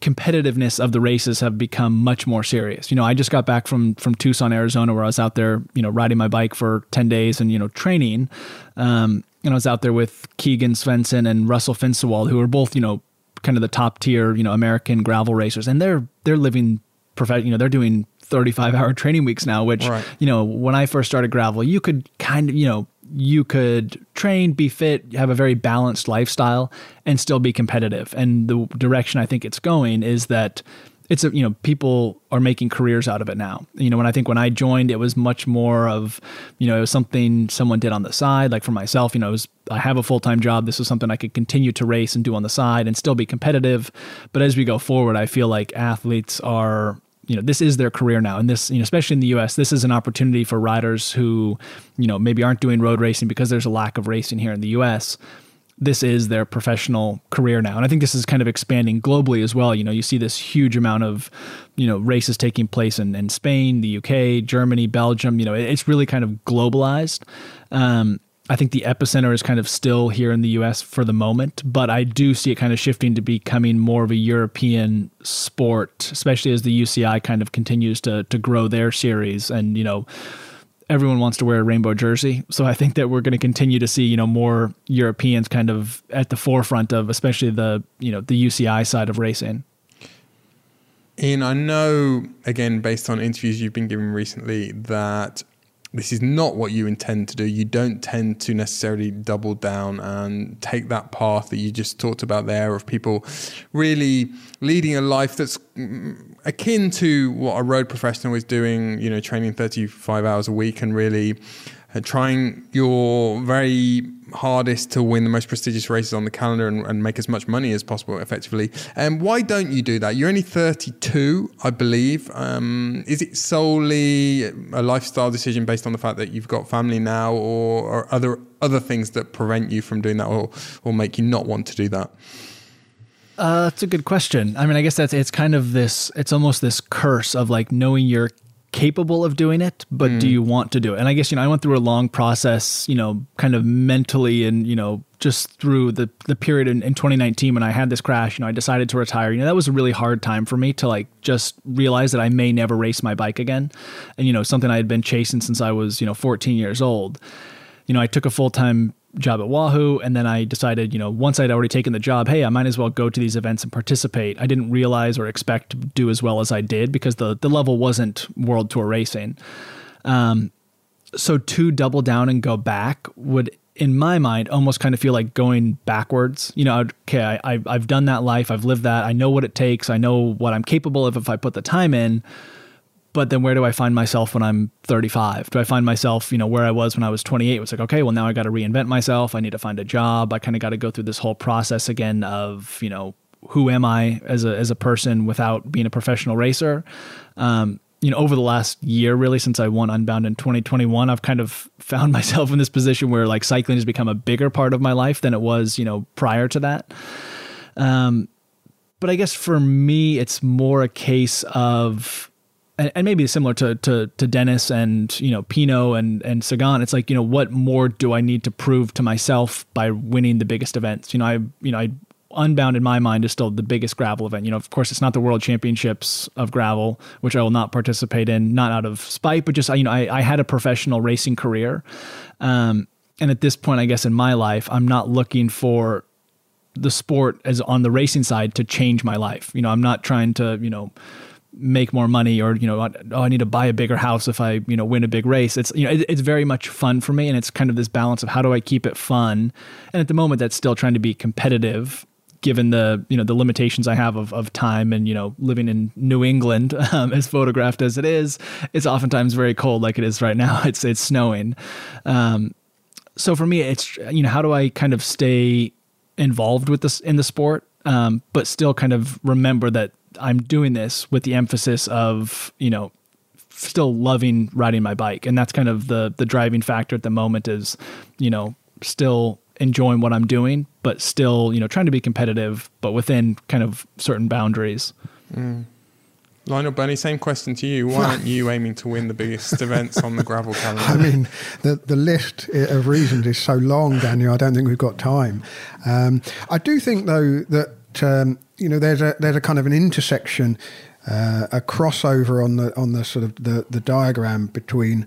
competitiveness of the races have become much more serious. You know, I just got back from from Tucson, Arizona, where I was out there, you know, riding my bike for ten days and you know training. Um, and I was out there with Keegan Swenson and Russell Finsterwald, who are both you know kind of the top tier, you know, American gravel racers, and they're they're living prof- you know, they're doing 35 hour training weeks now, which, Right. you know, when I first started gravel, you could kind of, you know, you could train, be fit, have a very balanced lifestyle, and still be competitive. And the direction I think it's going is that it's a, you know, people are making careers out of it now. You know, when I think when I joined, it was much more of, you know, it was something someone did on the side. Like for myself, you know, was, I have a full time job. This was something I could continue to race and do on the side and still be competitive. But as we go forward, I feel like athletes are you know this is their career now. And this you know especially in the US this is an opportunity for riders who you know maybe aren't doing road racing because there's a lack of racing here in the US this is their professional career now. And i think this is kind of expanding globally as well. You know you see this huge amount of you know races taking place in, in spain the uk germany belgium. You know it- it's really kind of globalized. Um, I think the epicenter is kind of still here in the US for the moment, but I do see it kind of shifting to becoming more of a European sport, especially as the UCI kind of continues to to grow their series and you know everyone wants to wear a rainbow jersey. So I think that we're going to continue to see, you know, more Europeans kind of at the forefront of especially the, you know, the UCI side of racing. Ian, I know, again, based on interviews you've been giving recently, that this is not what you intend to do. You don't tend to necessarily double down and take that path that you just talked about there of people really leading a life that's mm, akin to what a road professional is doing, you know, training 35 hours a week and really trying your very hardest to win the most prestigious races on the calendar and, and make as much money as possible effectively. And why don't you do that? You're only 32, I believe. Um, is it solely a lifestyle decision based on the fact that you've got family now or, or other other things that prevent you from doing that or, or make you not want to do that? Uh, that's a good question. I mean, I guess that's it's kind of this. It's almost this curse of like knowing you're capable of doing it, but do hmm. you want to do it? And I guess you know, I went through a long process, you know, kind of mentally, and you know, just through the the period in, in 2019 when I had this crash. You know, I decided to retire. You know, that was a really hard time for me to like just realize that I may never race my bike again, and you know, something I had been chasing since I was you know 14 years old. You know, I took a full time job at Wahoo, and then I decided, you know, once I'd already taken the job, hey, I might as well go to these events and participate. I didn't realize or expect to do as well as I did because the the level wasn't World Tour racing. Um, so to double down and go back would in my mind almost kind of feel like going backwards. You know okay I, i've done that life. I've lived that. I know what it takes. I know what i'm capable of if i put the time in but then where do i find myself when i'm 35 do i find myself you know where i was when i was 28 it's like okay well now i got to reinvent myself. I need to find a job. I kind of got to go through this whole process again of you know who am i as a as a person without being a professional racer? Um, you know, over the last year, really, since I won Unbound in 2021, I've kind of found *laughs* myself in this position where like cycling has become a bigger part of my life than it was, you know, prior to that. Um, but I guess for me, it's more a case of, and, and maybe similar to, to to Dennis and you know Pinot and and Sagan. It's like you know what more do I need to prove to myself by winning the biggest events? You know, I you know I Unbound in my mind is still the biggest gravel event. You know, of course, it's not the World Championships of gravel, which I will not participate in, not out of spite, but just you know, I, I had a professional racing career, um, and at this point, I guess in my life, I'm not looking for the sport as on the racing side to change my life. You know, I'm not trying to you know make more money or you know oh I need to buy a bigger house if I you know win a big race. It's you know it, it's very much fun for me, and it's kind of this balance of how do I keep it fun, and at the moment that's still trying to be competitive given the you know the limitations I have of, of time and you know living in New England *laughs* um, as photographed as it is it's oftentimes very cold like it is right now. *laughs* It's it's snowing. Um, so for me it's you know how do I kind of stay involved with this in the sport um, but still kind of remember that I'm doing this with the emphasis of you know still loving riding my bike and that's kind of the the driving factor at the moment is you know still enjoying what I'm doing but still you know trying to be competitive but within kind of certain boundaries Lionel Birnie, same question to you. Why aren't you aiming to win the biggest *laughs* events on the gravel calendar? I mean, the the list of reasons is so long, Daniel. I don't think we've got time. Um, I do think, though, that um, you know there's a there's a kind of an intersection, uh, a crossover on the on the sort of the the diagram between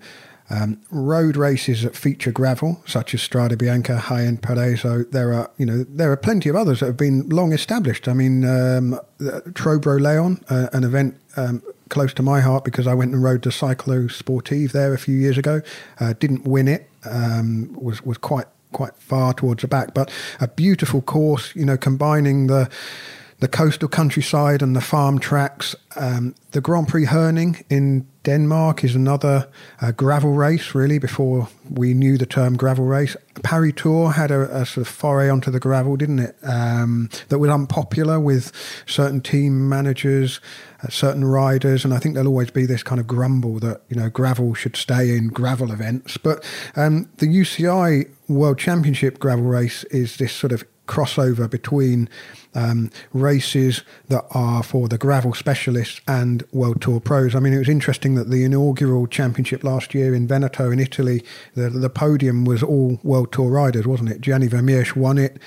Um, road races that feature gravel, such as Strade Bianche, Jaén Paraiso, there are you know there are plenty of others that have been long established. I mean, um, Tro-Bro Léon, uh, an event um, close to my heart because I went and rode the Cyclo Sportive there a few years ago. Uh, didn't win it. Um, was was quite quite far towards the back, but a beautiful course. You know, combining the the coastal countryside and the farm tracks. Um, the Grand Prix Herning in Denmark is another uh, gravel race, really, before we knew the term gravel race. Paris Tour had a, a, sort of foray onto the gravel, didn't it? Um, that was unpopular with certain team managers, uh, certain riders, and I think there'll always be this kind of grumble that, you know, gravel should stay in gravel events. But um, the UCI World Championship gravel race is this sort of crossover between um, races that are for the gravel specialists and World Tour pros. I mean, it was interesting that the inaugural championship last year in Veneto in Italy, the, the podium was all World Tour riders, wasn't it? Gianni Vermeersch won it.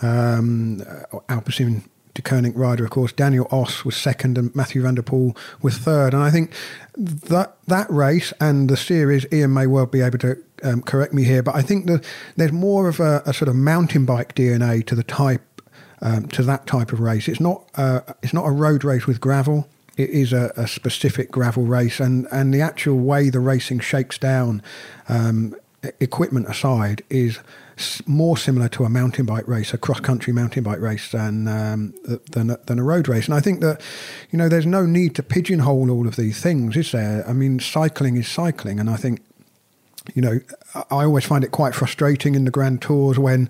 Um, Alpecin Deceuninck rider, of course. Daniel Oss was second, and Mathieu van der Poel was third. And I think that that race and the series, Ian may well be able to um, correct me here, but I think that there's more of a, a, sort of mountain bike DNA to the type um, to that type of race. It's not uh, it's not a road race with gravel. It is a, a, specific gravel race, and and the actual way the racing shakes down, um, equipment aside, is more similar to a mountain bike race, a cross country mountain bike race, than um, than than a road race. And I think that you know there's no need to pigeonhole all of these things, is there? I mean, cycling is cycling, and I think you know, I always find it quite frustrating in the Grand Tours when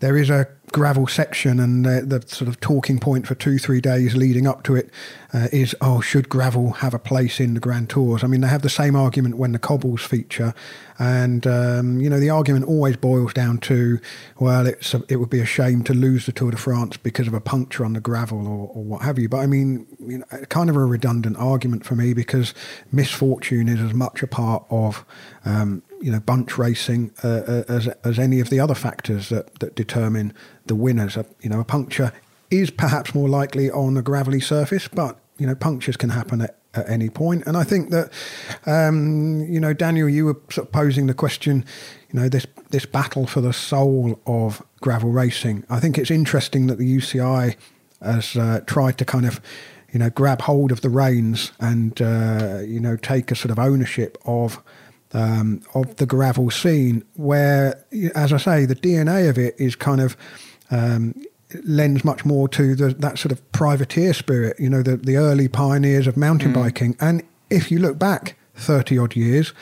there is a gravel section and the, the sort of talking point for two, three days leading up to it uh, is, oh, should gravel have a place in the Grand Tours? I mean, they have the same argument when the cobbles feature. And, um, you know, the argument always boils down to, well, it's a, it would be a shame to lose the Tour de France because of a puncture on the gravel or, or what have you. But I mean, you know, kind of a redundant argument for me because misfortune is as much a part of um, you know bunch racing uh, uh, as as any of the other factors that that determine the winners. A, you know, a puncture is perhaps more likely on a gravelly surface, but you know, punctures can happen at, at any point. And I think that, um, you know, Daniel, you were sort of posing the question, you know, this this battle for the soul of gravel racing. I think it's interesting that the UCI has uh, tried to kind of you know, grab hold of the reins and uh, you know take a sort of ownership of um, of the gravel scene, where, as I say, the DNA of it is kind of um, lends much more to the, that sort of privateer spirit, you know, the, the early pioneers of mountain mm. biking. And if you look back 30 odd years,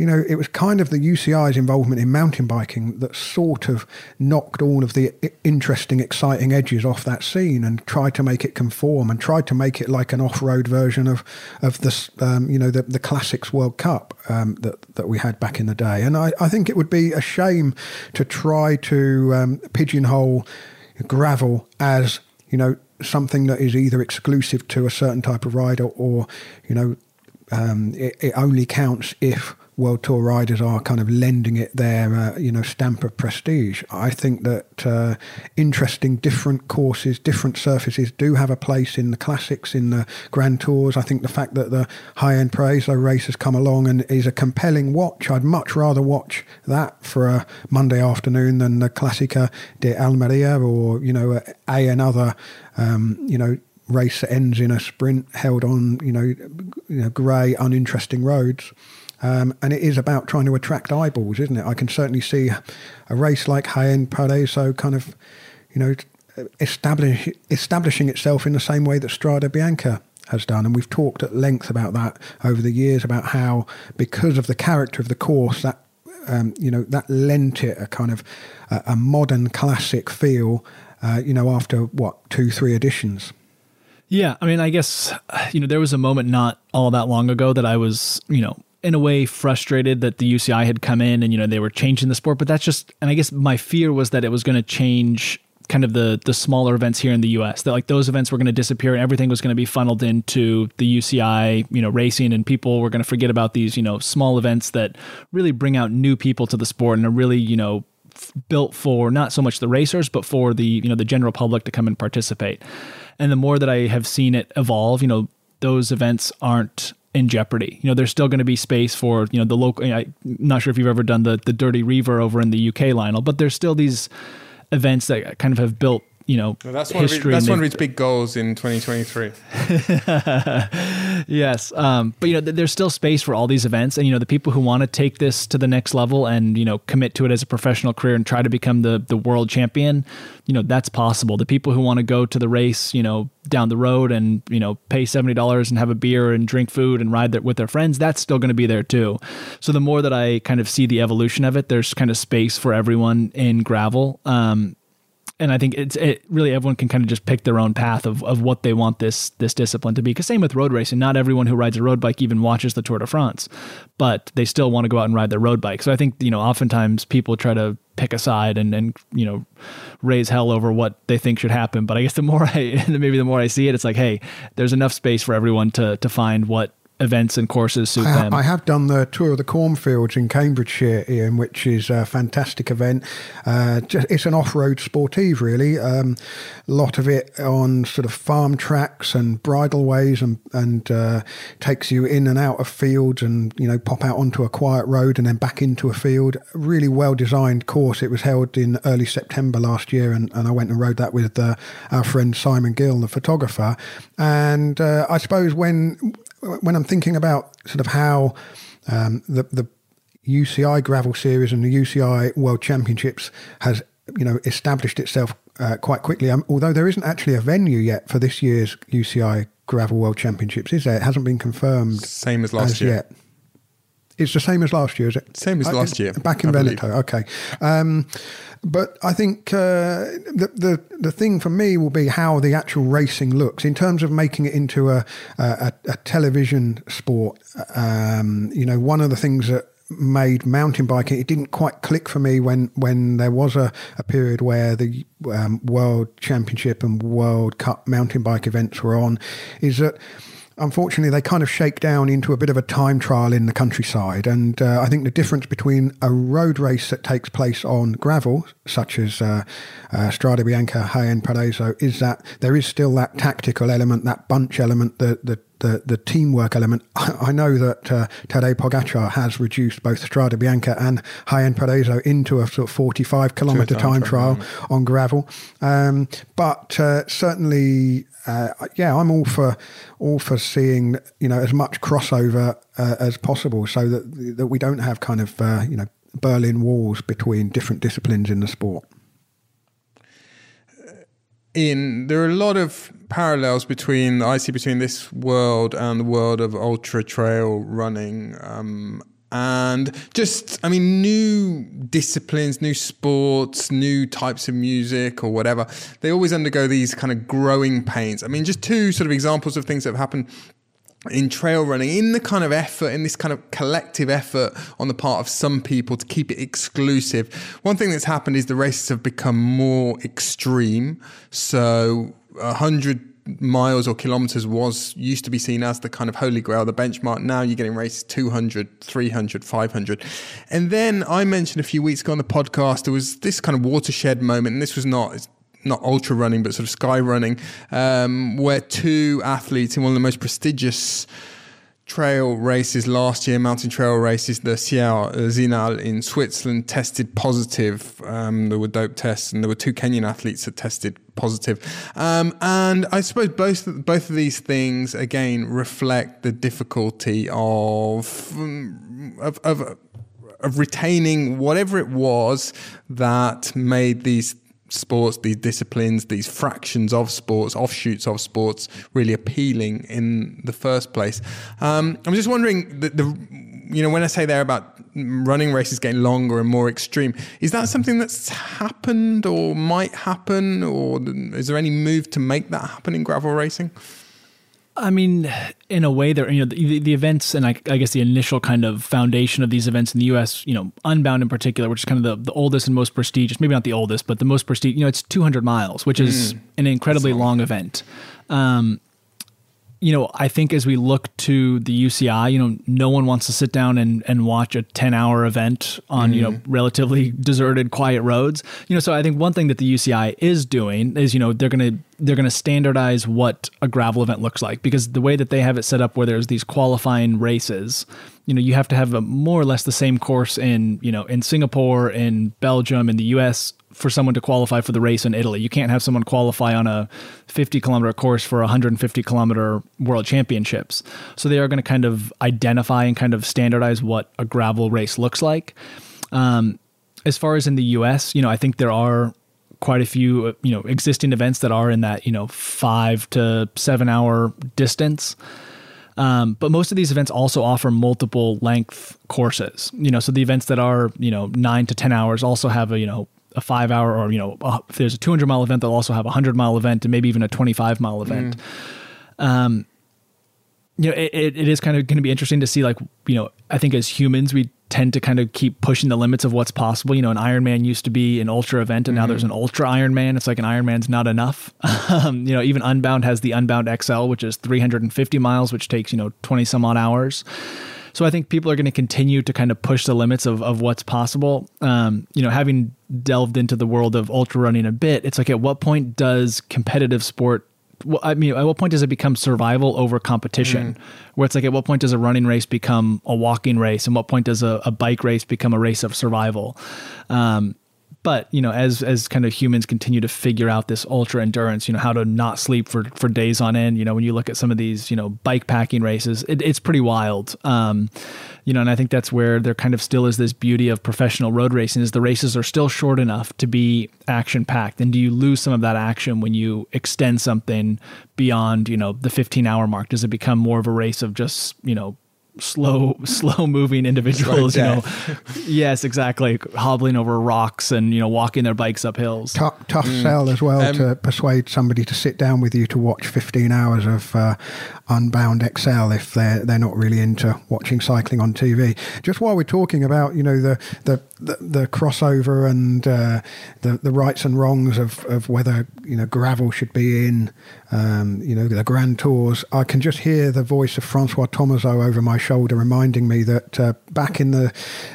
you know, it was kind of the UCI's involvement in mountain biking that sort of knocked all of the interesting, exciting edges off that scene and tried to make it conform and tried to make it like an off-road version of of the um, you know the, the classics World Cup um, that that we had back in the day. And I, I think it would be a shame to try to um, pigeonhole gravel as you know something that is either exclusive to a certain type of rider or you know um, it, it, only counts if World Tour riders are kind of lending it their uh, you know stamp of prestige. I think that uh, interesting different courses, different surfaces do have a place in the classics, in the Grand Tours. I think the fact that the Jaén Paraiso race has come along and is a compelling watch. I'd much rather watch that for a Monday afternoon than the Clásica de Almería or you know a another um, you know race that ends in a sprint held on you know, you know grey uninteresting roads. Um, and it is about trying to attract eyeballs, isn't it? I can certainly see a race like Jaén Paraiso kind of, you know, establish, establishing itself in the same way that Strade Bianche has done. And we've talked at length about that over the years, about how because of the character of the course, that um, you know that lent it a kind of a, a modern classic feel. Uh, you know, after what two, three editions. Yeah, I mean, I guess you know there was a moment not all that long ago that I was, you know, in a way frustrated that the UCI had come in and you know they were changing the sport, but that's just and I guess my fear was that it was going to change kind of the the smaller events here in the US that like those events were going to disappear and everything was going to be funneled into the UCI, you know, racing and people were going to forget about these, you know, small events that really bring out new people to the sport and are really, you know, built for not so much the racers but for the, you know, the general public to come and participate. And the more that I have seen it evolve, you know, those events aren't in jeopardy. You know, there's still going to be space for you know the local. I'm not sure if you've ever done the the Dirty Reiver over in the UK, Lionel, but there's still these events that kind of have built you know well, that's one history. Of his, that's one of his big goals in 2023. *laughs* yes, um, but you know, th- there's still space for all these events, and you know, the people who want to take this to the next level and you know commit to it as a professional career and try to become the the world champion, you know, that's possible. The people who want to go to the race, you know, down the road and you know pay seventy dollars and have a beer and drink food and ride there with their friends, that's still going to be there too. So the more that I kind of see the evolution of it, there's kind of space for everyone in gravel. Um, and I think it's it really everyone can kind of just pick their own path of, of what they want this this discipline to be. Because same with road racing, not everyone who rides a road bike even watches the Tour de France, but they still want to go out and ride their road bike. So I think you know oftentimes people try to pick a side and and you know raise hell over what they think should happen. But I guess the more *laughs* I maybe the more I see it, it's like hey, there's enough space for everyone to to find what events and courses suit I, them. I have done the tour of the cornfields in Cambridgeshire, Ian, which is a fantastic event. Uh, just, it's an off-road sportive, really. Um, a lot of it on sort of farm tracks and bridleways, and and uh, takes you in and out of fields, and you know pop out onto a quiet road and then back into a field. Really well designed course. It was held in early September last year, and, and I went and rode that with uh, our friend Simon Gill, the photographer. And uh, I suppose when when I'm thinking about sort of how um, the the UCI Gravel Series and the UCI World Championships has you know established itself uh, quite quickly. Um, although there isn't actually a venue yet for this year's UCI Gravel World Championships, is there? It hasn't been confirmed. Same as last as year. Yet. It's the same as last year, is it? Same as Uh, last year, Back in I believe. Veneto, okay. Um, but I think uh, the, the the thing for me will be how the actual racing looks in terms of making it into a a, a television sport. Um, you know, one of the things that made mountain biking it didn't quite click for me when when there was a, a period where the um, world championship and world cup mountain bike events were on is that unfortunately, they kind of shake down into a bit of a time trial in the countryside. And uh, I think the difference between a road race that takes place on gravel, such as uh, uh, Strade Bianche, Jaén Paraiso, is that there is still that tactical element, that bunch element, the, the the, the teamwork element. *laughs* I know that uh, Tadej Pogacar has reduced both Strade Bianche and Jaén Paraiso into a sort of 45 kilometre time time trial, trial on gravel. Um, but uh, certainly, uh, yeah, I'm all for all for seeing you know as much crossover uh, as possible, so that that we don't have kind of uh, you know Berlin walls between different disciplines in the sport. Ian, there are a lot of parallels between I see between this world and the world of ultra trail running. Um, and just, I mean, new disciplines, new sports, new types of music or whatever, they always undergo these kind of growing pains. I mean, just two sort of examples of things that have happened in trail running, in the kind of effort, in this kind of collective effort on the part of some people to keep it exclusive. One thing that's happened is the races have become more extreme. So, a hundred miles or kilometers was used to be seen as the kind of holy grail, the benchmark. Now you're getting races 200, 300, 500. And then I mentioned a few weeks ago on the podcast, there was this kind of watershed moment, and this was not not ultra running, but sort of sky running, um, where two athletes in one of the most prestigious trail races last year, mountain trail races, the Sierre Zinal in Switzerland tested positive. Um, there were dope tests, and there were two Kenyan athletes that tested positive. Um, and I suppose both both of these things again reflect the difficulty of of, of of retaining whatever it was that made these sports, these disciplines, these fractions of sports, offshoots of sports, really appealing in the first place. Um, I'm just wondering, the, the, you know, when I say there about running races getting longer and more extreme, is that something that's happened or might happen, or is there any move to make that happen in gravel racing? I mean, in a way, there you know the, the events and I, I, guess the initial kind of foundation of these events in the U.S. You know, Unbound in particular, which is kind of the, the oldest and most prestigious, maybe not the oldest, but the most prestigious. You know, it's 200 miles, which is mm. an incredibly long event. Um, you know, I think as we look to the UCI, you know, no one wants to sit down and, and watch a 10 hour event on, mm. you know, mm-hmm. relatively deserted, quiet roads. You know, so I think one thing that the UCI is doing is, you know, they're going to, they're going to standardize what a gravel event looks like because the way that they have it set up where there's these qualifying races, you know, you have to have a more or less the same course in, you know, in Singapore, in Belgium, in the US, for someone to qualify for the race in Italy. You can't have someone qualify on a 50 kilometer course for 150 kilometer world championships. So they are going to kind of identify and kind of standardize what a gravel race looks like. Um, as far as in the US, you know, I think there are quite a few, you know, existing events that are in that, you know, five to seven hour distance. Um, but most of these events also offer multiple length courses. You know, so the events that are you know nine to ten hours also have a you know a five hour or you know if there's a 200 mile event they'll also have a 100 mile event and maybe even a 25 mile event mm. um you know it, it is kind of going to be interesting to see like you know i think as humans we tend to kind of keep pushing the limits of what's possible you know an ironman used to be an ultra event and mm-hmm. now there's an ultra ironman it's like an ironman's not enough *laughs* um, you know even unbound has the unbound xl which is 350 miles which takes you know 20 some odd hours so I think people are going to continue to kind of push the limits of, of what's possible. Um, you know, having delved into the world of ultra running a bit, it's like at what point does competitive sport well, I mean, at what point does it become survival over competition? Mm. Where it's like, at what point does a running race become a walking race, and what point does a, a bike race become a race of survival? Um, but you know, as as kind of humans continue to figure out this ultra endurance, you know, how to not sleep for for days on end. You know, when you look at some of these, you know, bike packing races, it, it's pretty wild. Um, you know, and I think that's where there kind of still is this beauty of professional road racing is the races are still short enough to be action packed. And do you lose some of that action when you extend something beyond, you know, the 15 hour mark? Does it become more of a race of just, you know, slow *laughs* slow moving individuals you know. *laughs* Yes exactly. Hobbling over rocks and you know walking their bikes up hills. Tough, tough mm. sell as well um, to persuade somebody to sit down with you to watch 15 hours of uh, unbound xl if they're they're not really into watching cycling on tv just while we're talking about you know the the the, the crossover and uh, the the rights and wrongs of, of whether you know gravel should be in um, you know the grand tours I can just hear the voice of Francois Thomazeau over my shoulder reminding me that uh, back in the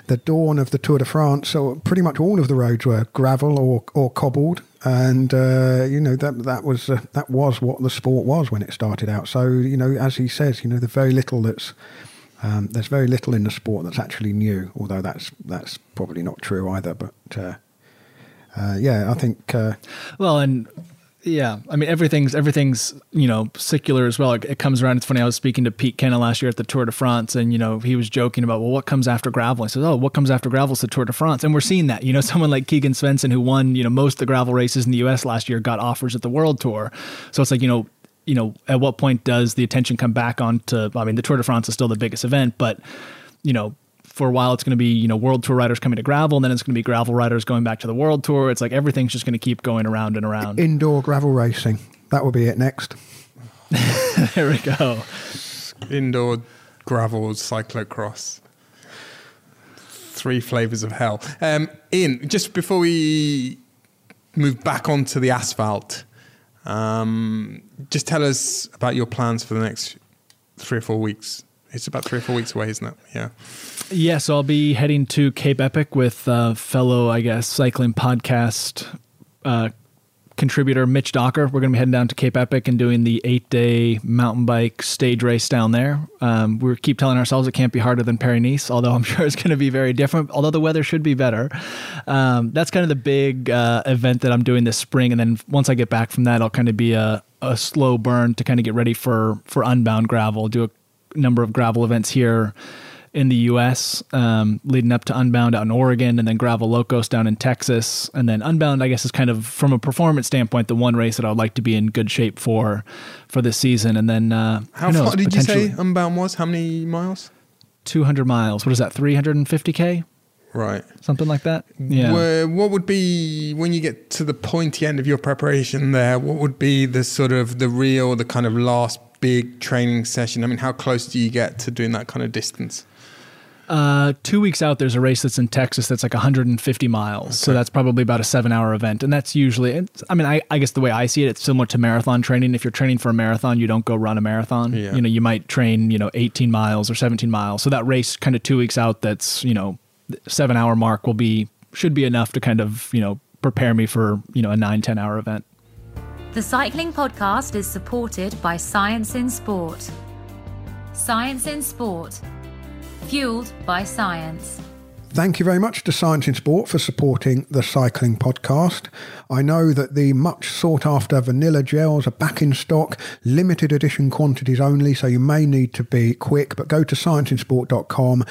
the dawn of the Tour de France so pretty much all of the roads were gravel or, or cobbled and uh, you know that that was uh, that was what the sport was when it started out so you know as he says you know the very little that's um, there's very little in the sport that's actually new, although that's that's probably not true either. But uh, uh, yeah, I think. Uh, well, and yeah, I mean everything's everything's you know secular as well. It, it, comes around. It's funny. I was speaking to Pete Kennaugh last year at the Tour de France, and you know he was joking about well, what comes after gravel? I says, oh, what comes after gravel is the Tour de France, and we're seeing that. You know, *laughs* someone like Keegan Swenson who won you know most of the gravel races in the U.S. last year got offers at the World Tour. So it's like you know you know, at what point does the attention come back onto? I mean, the Tour de France is still the biggest event, but you know, for a while it's going to be you know world tour riders coming to gravel and then it's going to be gravel riders going back to the world tour. It's like everything's just going to keep going around and around. Indoor gravel racing. That will be it next. *laughs* There we go. Indoor gravel cyclocross. Three flavors of hell. Um ian just before we move back onto the asphalt um, just tell us about your plans for the next three or four weeks. It's about three or four weeks away, isn't it? Yeah. Yeah, so I'll be heading to Cape Epic with uh, fellow, I guess, cycling podcast uh, contributor Mitch Docker. We're going to be heading down to Cape Epic and doing the eight day mountain bike stage race down there. Um, we keep telling ourselves it can't be harder than Paris although I'm *laughs* sure it's going to be very different, although the weather should be better. Um, that's kind of the big uh, event that I'm doing this spring. And then once I get back from that, I'll kind of be a, a slow burn to kind of get ready for, for Unbound Gravel, do a number of gravel events here in the U.S., um, leading up to Unbound out in Oregon, and then Gravel Locos down in Texas, and then Unbound. I guess is kind of from a performance standpoint the one race that I would like to be in good shape for for this season. And then uh, how knows, far did you say Unbound was? How many miles? Two hundred miles. What is that? Three hundred and fifty k. Right. Something like that. Yeah. Where, what would be when you get to the pointy end of your preparation there? What would be the sort of the real, the kind of last big training session? I mean, how close do you get to doing that kind of distance? Uh, two weeks out, there's a race that's in Texas that's like 150 miles. Okay. So that's probably about a seven hour event. And that's usually, I mean, I, I guess the way I see it, it's similar to marathon training. If you're training for a marathon, you don't go run a marathon. Yeah. You know, you might train, you know, 18 miles or 17 miles. So that race kind of two weeks out, that's, you know, seven hour mark will be, should be enough to kind of, you know, prepare me for, you know, a nine, 10 hour event. The Cycling Podcast is supported by Science in Sport. Science in Sport fueled by science. Thank you very much to Science in Sport for supporting the cycling podcast. I know that the much sought after vanilla gels are back in stock, limited edition quantities only, so you may need to be quick. But go to scienceinsport.com,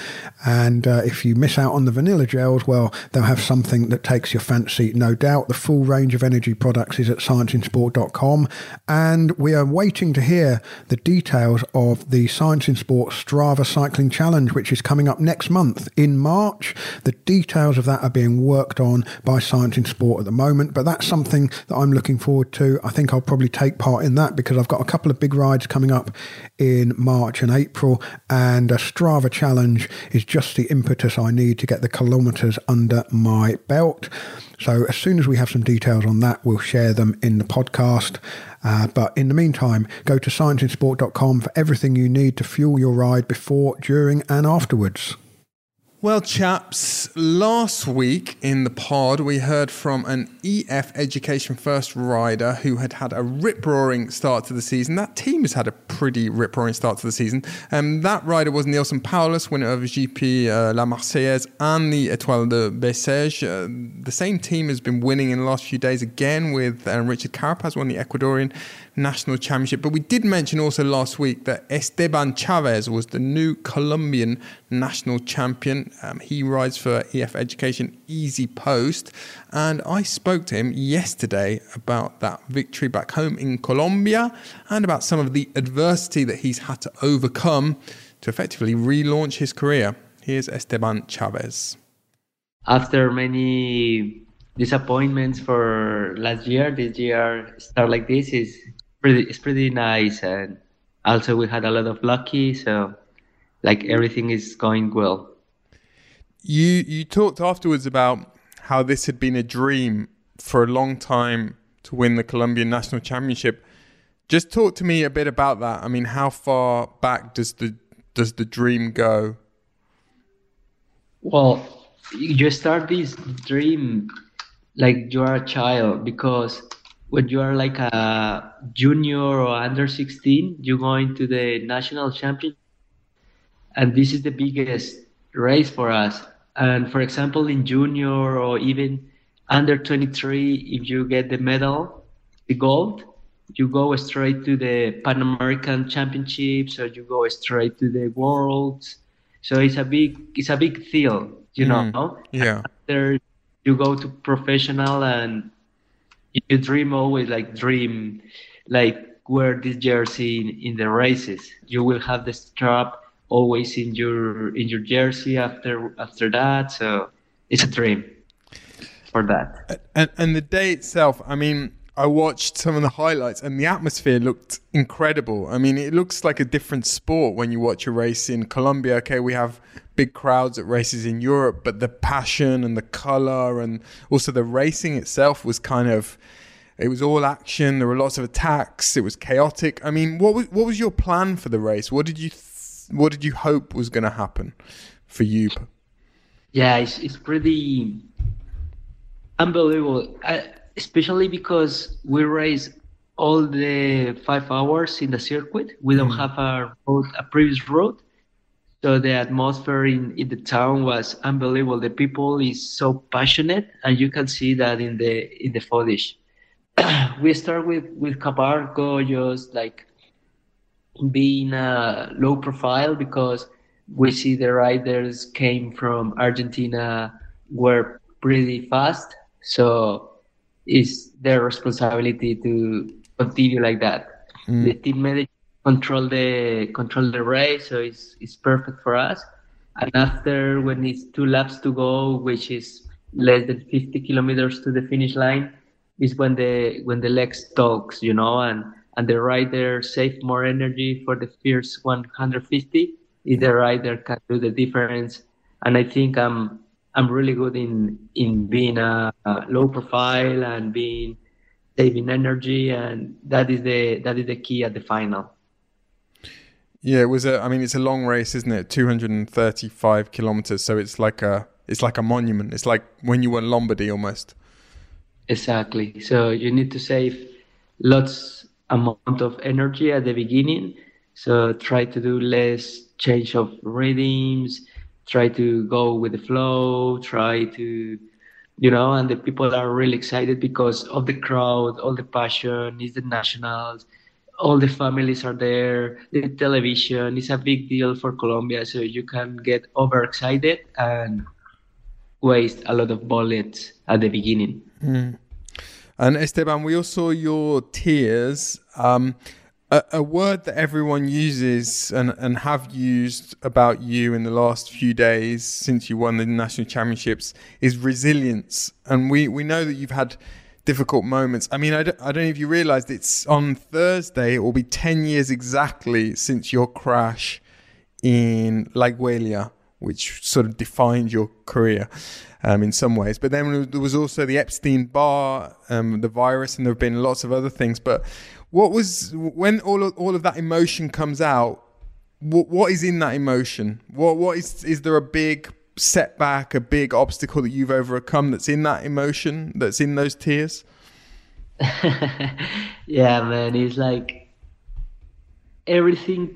and uh, if you miss out on the vanilla gels, well, they'll have something that takes your fancy, no doubt. The full range of energy products is at scienceinsport.com, and we are waiting to hear the details of the Science in Sport Strava Cycling Challenge, which is coming up next month in March. The details of that are being worked on by Science in Sport at the moment, but that's something that I'm looking forward to. I think I'll probably take part in that because I've got a couple of big rides coming up in March and April, and a Strava challenge is just the impetus I need to get the kilometres under my belt. So, as soon as we have some details on that, we'll share them in the podcast. Uh, but in the meantime, go to scienceinsport.com for everything you need to fuel your ride before, during, and afterwards. Well, chaps, last week in the pod, we heard from an EF Education First rider who had had a rip roaring start to the season. That team has had a pretty rip roaring start to the season. Um, that rider was Neilson Powless, winner of GP uh, La Marseillaise and the Etoile de Bessèges. Uh, the same team has been winning in the last few days again with uh, Richard Carapaz won the Ecuadorian national championship. But we did mention also last week that Esteban Chaves was the new Colombian national champion. Um, he rides for EF Education Easy Post. And I spoke to him yesterday about that victory back home in Colombia and about some of the adversity that he's had to overcome to effectively relaunch his career. Here's Esteban Chaves. After many disappointments for last year, this year start like this is pretty it's pretty nice and also we had a lot of lucky so like everything is going well. You you talked afterwards about how this had been a dream for a long time to win the Colombian national championship. Just talk to me a bit about that. I mean how far back does the does the dream go? Well you start this dream like you are a child because when you are like a junior or under 16, you go into the national championship, and this is the biggest race for us. And for example, in junior or even under 23, if you get the medal, the gold, you go straight to the Pan American Championships or you go straight to the Worlds. So it's a big it's a big deal, you mm, know. Yeah. After you go to professional and you dream always like dream like wear this jersey in, in the races you will have the strap always in your in your jersey after after that so it's a dream for that and and the day itself i mean I watched some of the highlights and the atmosphere looked incredible. I mean, it looks like a different sport when you watch a race in Colombia. Okay, we have big crowds at races in Europe, but the passion and the color and also the racing itself was kind of it was all action. There were lots of attacks. It was chaotic. I mean, what was what was your plan for the race? What did you th- what did you hope was going to happen for you? Yeah, it's it's pretty unbelievable. I, especially because we race all the five hours in the circuit. We don't mm. have a road, a previous road. So the atmosphere in, in the town was unbelievable. The people is so passionate, and you can see that in the in the footage. *clears throat* we start with with Cabarco just like being a low profile because we see the riders came from Argentina were pretty fast. So it's their responsibility to continue like that. Mm. The team manager control the control the race, so it's it's perfect for us. And after when it's two laps to go, which is less than 50 kilometers to the finish line, is when the when the legs talks, you know, and and the rider save more energy for the first 150, If the rider can do the difference. And I think I'm I'm really good in in being a, a low profile and being saving energy, and that is the that is the key at the final. Yeah, it was a. I mean, it's a long race, isn't it? Two hundred and thirty-five kilometers. So it's like a. It's like a monument. It's like when you won Lombardy almost. Exactly. So you need to save lots amount of energy at the beginning. So try to do less change of rhythms. Try to go with the flow. Try to, you know, and the people are really excited because of the crowd, all the passion. Is the nationals all the families are there the television is a big deal for colombia so you can get overexcited and waste a lot of bullets at the beginning. Mm. and esteban we also saw your tears. Um, a, a, word that everyone uses and, and have used about you in the last few days since you won the national championships is resilience. And we, we know that you've had difficult moments. I mean, I don't, I don't know if you realized it's on Thursday, it will be 10 years exactly since your crash in Laigueglia, which sort of defined your career um, in some ways. But then there was also the Epstein Barr, um, the virus, and there have been lots of other things. But what was, when all of, all of that emotion comes out, what, what is in that emotion? What, what is, is there a big setback, a big obstacle that you've overcome that's in that emotion, that's in those tears? *laughs* yeah, man, it's like everything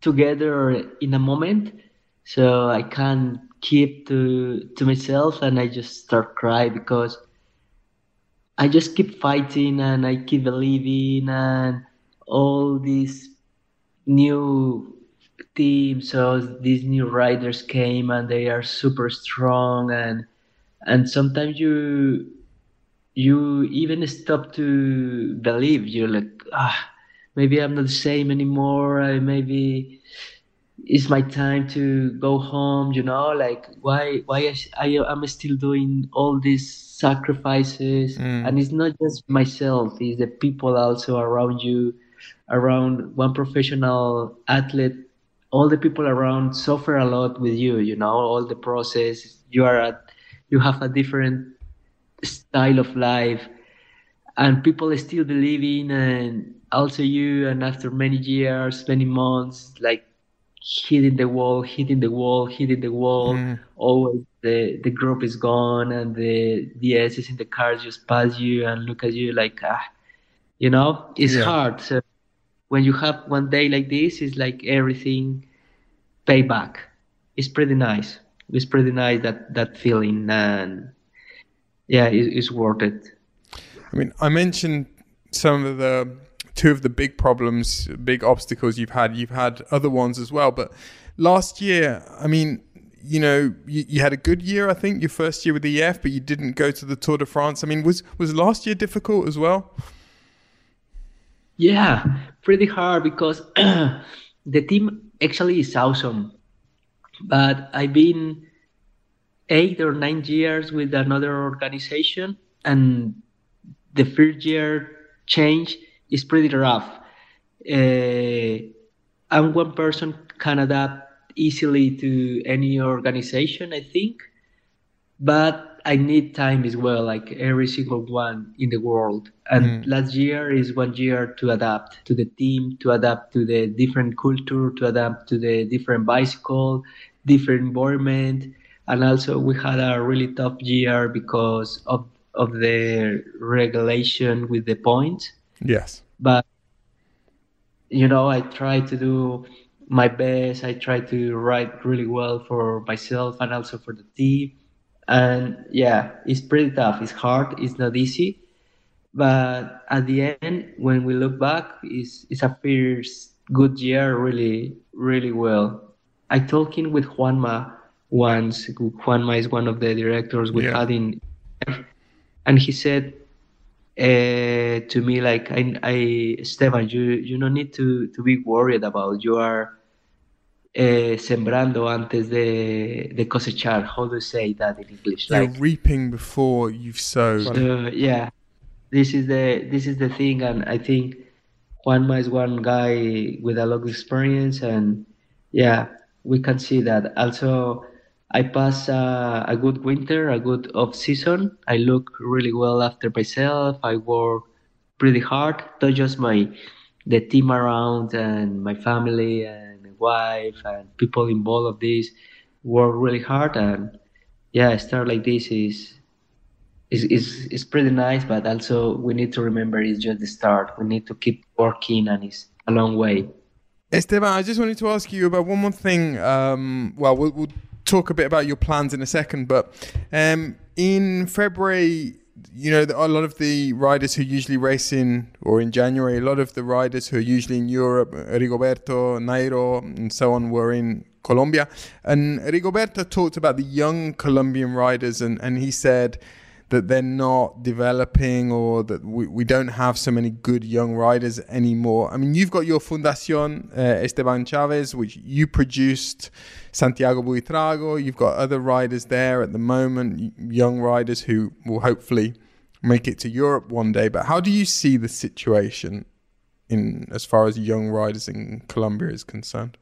together in a moment. So I can't keep to to myself, and I just start cry because I just keep fighting and I keep believing, and all these new team. So these new riders came and they are super strong. And and sometimes you you even stop to believe. You're like ah maybe i'm not the same anymore. I, maybe it's my time to go home you know? Like why why i, I am still doing all these sacrifices. Mm. and it's not just myself. It's the people also around you around one professional athlete all the people around suffer a lot with you you know all the process you are at you have a different style of life and people still believe in and also you and after many years many months like hitting the wall hitting the wall hitting the wall mm. always the the group is gone and the ds is in the cars just pass you and look at you like ah you know it's yeah. hard so when you have one day like this, it's like everything pay back. It's pretty nice. It's pretty nice that that feeling, and yeah, it, it's worth it. I mean, I mentioned some of the two of the big problems, big obstacles you've had. You've had other ones as well, but last year, I mean, you know, you, you, had a good year, I think, your first year with the EF, but you didn't go to the Tour de France. I mean, was was last year difficult as well? Yeah, pretty hard because *clears throat* the team actually is awesome. But I've been eight or nine years with another organization, and the first year change is pretty rough. Uh, I'm one person can adapt easily to any organization, I think, but I need time as well, like every single one in the world. And mm. last year is one year to adapt to the team, to adapt to the different culture, to adapt to the different bicycle, different environment. And also we had a really tough year because of of the regulation with the points. Yes. But you know, I try to do my best. I try to ride really well for myself and also for the team and yeah it's pretty tough. It's hard. It's not easy. But at the end when we look back it's, it's a first good year really really well. I talking with juanma once. Juanma is one of the directors we yeah. had in and he said uh, to me like I, I Esteban you you don't need to to be worried about. You are eh, sembrando antes de, de cosechar. How do you say that in English? You're like, reaping before you've sowed. Uh, yeah, this is the this is the thing, and I think Juanma is one guy with a lot of experience, and yeah, we can see that. Also, I pass uh, a good winter, a good off season. I look really well after myself. I work pretty hard, not just my the team around and my family and wife and people involved of this work really hard and yeah, start like this is is, is is pretty nice, but also we need to remember it's just the start. We need to keep working, and it's a long way. Esteban, I just wanted to ask you about one more thing. Um, well, well, we'll talk a bit about your plans in a second, but um, in February, you know, a lot of the riders who usually race in, or in January, a lot of the riders who are usually in Europe, Rigoberto, Nairo, and so on, were in Colombia. And Rigoberto talked about the young Colombian riders, and, and he said that they're not developing or that we, we don't have so many good young riders anymore. I mean, you've got your Fundación uh, Esteban Chaves, which you produced Santiago Buitrago. You've got other riders there at the moment, young riders who will hopefully make it to Europe one day. But how do you see the situation in as far as young riders in Colombia is concerned?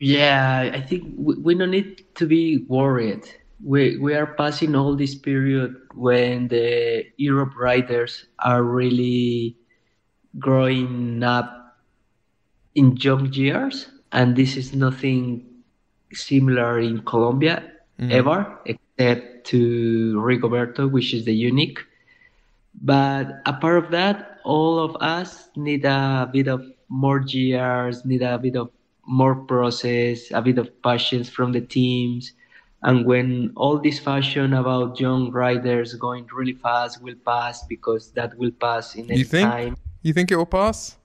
Yeah, I think we, we don't need to be worried we we are passing all this period when the Europe riders are really growing up in young years, and this is nothing similar in Colombia mm-hmm. ever, except to Rigoberto, which is the unique. But apart of that, all of us need a bit of more years, need a bit of more process, a bit of patience from the teams and when all this fashion about young riders going really fast will pass because that will pass in you think? time. You think it will pass?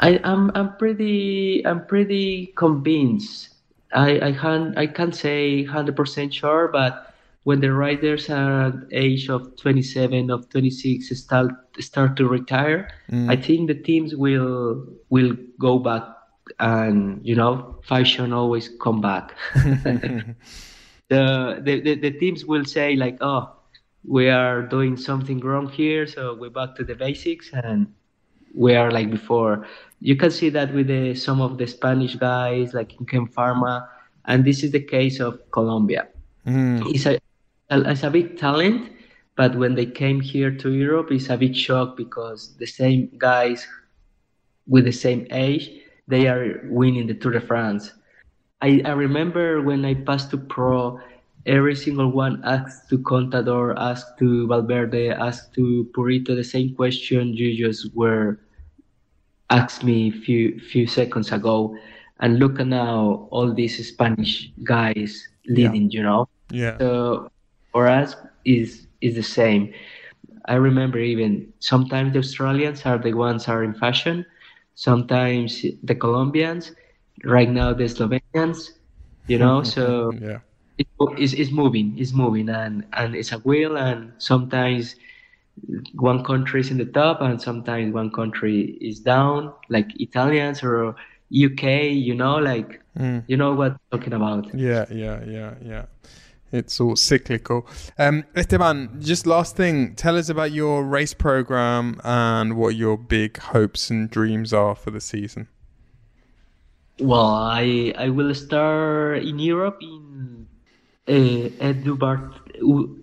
I, I'm I'm pretty I'm pretty convinced. I I can't I can't say hundred percent sure, but when the riders are at age of 27 of 26 start start to retire, mm. I think the teams will will go back and you know fashion always come back. *laughs* The, the, the, teams will say like oh we are doing something wrong here so we're back to the basics. And we are like before. You can see that with the, some of the spanish guys like in Kern Pharma and this is the case of colombia. Mm. it's a it's a big talent but when they came here to europe it's a big shock because the same guys with the same age they are winning the Tour de France. I, I remember when I passed to pro, every single one asked to Contador, asked to Valverde, asked to Purito the same question you just were asked me few few seconds ago. And look at now all these Spanish guys leading, yeah. you know. Yeah. So for us is is the same. I remember even sometimes the Australians are the ones are in fashion, sometimes the Colombians, right now the Slovenians, you know, *laughs* so yeah. it, it's, it's moving, it's moving and, and it's a wheel and sometimes one country is in the top and sometimes one country is down, like Italians or UK, you know, like, mm. you know what I'm talking about. Yeah, yeah, yeah, yeah it's all cyclical. Um, Esteban, just last thing, tell us about your race program and what your big hopes and dreams are for the season. Well, I I will start in Europe in uh, at Dubar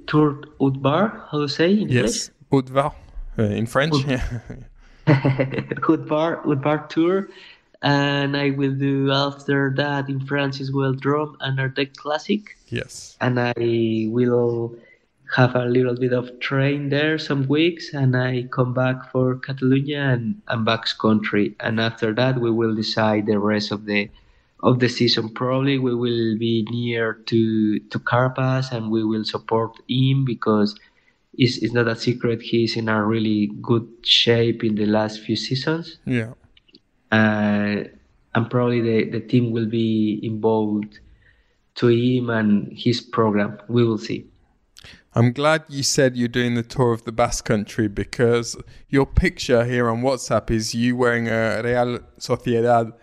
Tour Udbar. How to say in yes, English? Udvar uh, in French. Ud- *laughs* Udbar Udbar Tour and I will do after that in France as well Drôme and Ardèche Classic. Yes. And I will have a little bit of train there some weeks and I come back for Catalonia and, and Basque Country. And after that we will decide the rest of the of the season. Probably we will be near to to Carapaz and we will support him because it's, it's not a secret he's in a really good shape in the last few seasons. Yeah uh, and probably the, the team will be involved to him and his program. We will see. I'm glad you said you're doing the tour of the Basque Country because your picture here on WhatsApp is you wearing a Real Sociedad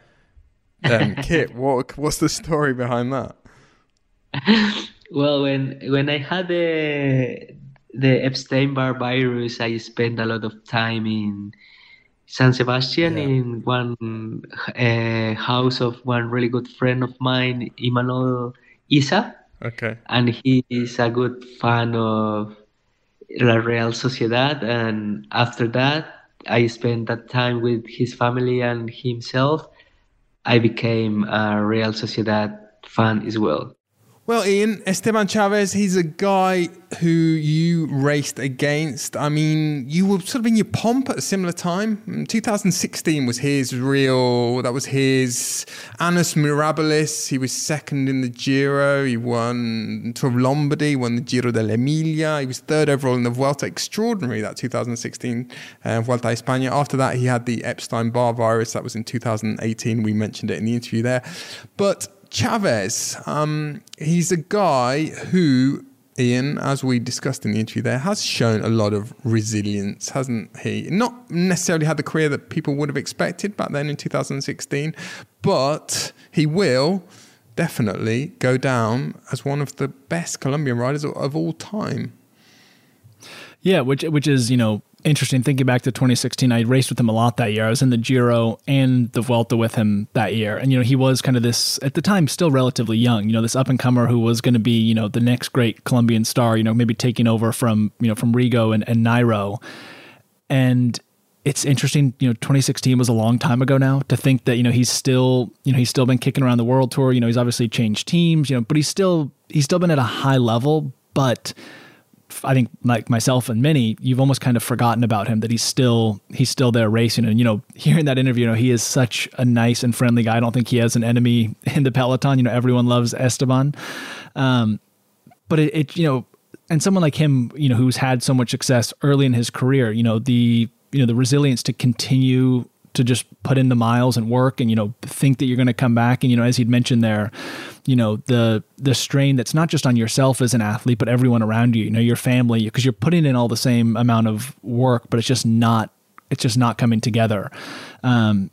um, *laughs* kit. What what's the story behind that? *laughs* well, when when I had the the Epstein Barr virus, I spent a lot of time in San Sebastian yeah. in one uh, house of one really good friend of mine, Imanol Isa. Okay. And he is a good fan of La Real Sociedad. And after that, I spent that time with his family and himself. I became a Real Sociedad fan as well. Well, Ian, Esteban Chaves, he's a guy who you raced against. I mean, you were sort of in your pomp at a similar time. 2016 was his real, that was his Annus Mirabilis. He was second in the Giro. He won Tour of Lombardy, won the Giro dell'Emilia. He was third overall in the Vuelta. Extraordinary, that 2016 uh, Vuelta a España. After that, he had the Epstein Barr virus. That was in 2018. We mentioned it in the interview there. But Chaves, um, he's a guy who, Ian, as we discussed in the interview there, has shown a lot of resilience, hasn't he? Not necessarily had the career that people would have expected back then in 2016, but he will definitely go down as one of the best Colombian riders of all time. Yeah, which which is you know interesting thinking back to 2016 i raced with him a lot that year. I was in the giro and the vuelta with him that year. And you know he was kind of this at the time still relatively young you know this up and comer who was going to be you know the next great colombian star you know maybe taking over from you know from rigo and, and nairo. And it's interesting you know 2016 was a long time ago now to think that you know he's still you know he's still been kicking around the world tour. You know he's obviously changed teams you know but he's still he's still been at a high level. But I think like myself and many, you've almost kind of forgotten about him that he's still he's still there racing. And you know, hearing that interview, you know, he is such a nice and friendly guy. I don't think he has an enemy *laughs* in the peloton. You know, everyone loves Esteban. Um, but it, it, you know, and someone like him, you know, who's had so much success early in his career, you know, the you know the resilience to continue to just put in the miles and work and you know think that you're going to come back. And you know as he'd mentioned there you know the the strain that's not just on yourself as an athlete but everyone around you you know your family because you're putting in all the same amount of work but it's just not it's just not coming together. Um,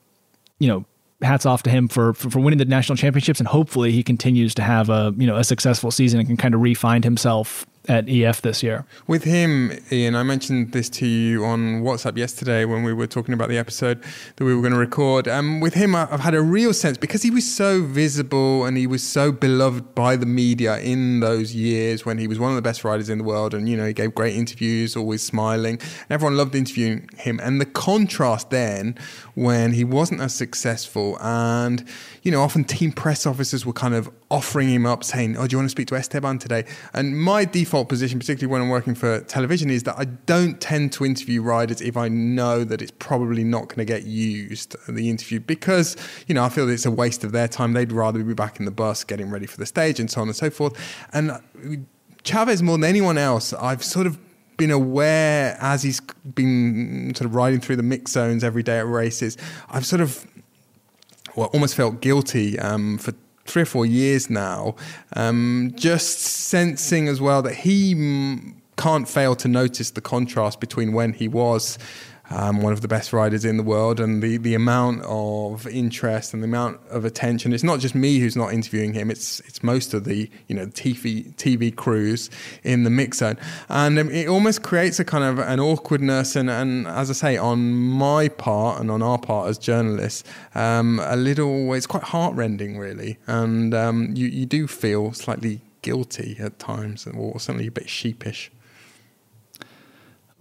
you know hats off to him for, for, for winning the national championships. And hopefully he continues to have a you know a successful season and can kind of refine himself at EF this year. With him, Ian, I mentioned this to you on WhatsApp yesterday when we were talking about the episode that we were going to record. Um, with him, I've had a real sense because he was so visible and he was so beloved by the media in those years when he was one of the best riders in the world, and you know he gave great interviews, always smiling, and everyone loved interviewing him. And the contrast then when he wasn't as successful, and you know often team press officers were kind of offering him up, saying, "Oh, do you want to speak to Esteban today?" And my default position, particularly when I'm working for television, is that I don't tend to interview riders if I know that it's probably not going to get used the interview because you know I feel it's a waste of their time. They'd rather be back in the bus getting ready for the stage and so on and so forth. And Chaves, more than anyone else, I've sort of been aware as he's been sort of riding through the mix zones every day at races. I've sort of well, almost felt guilty um, for three or four years now, um, just sensing as well that he m- can't fail to notice the contrast between when he was um, one of the best riders in the world, and the, the amount of interest and the amount of attention. It's not just me who's not interviewing him; it's it's most of the you know TV TV crews in the mix zone, and um, it almost creates a kind of an awkwardness. And, and as I say, on my part and on our part as journalists, um, a little it's quite heartrending, really, and um, you you do feel slightly guilty at times, or certainly a bit sheepish.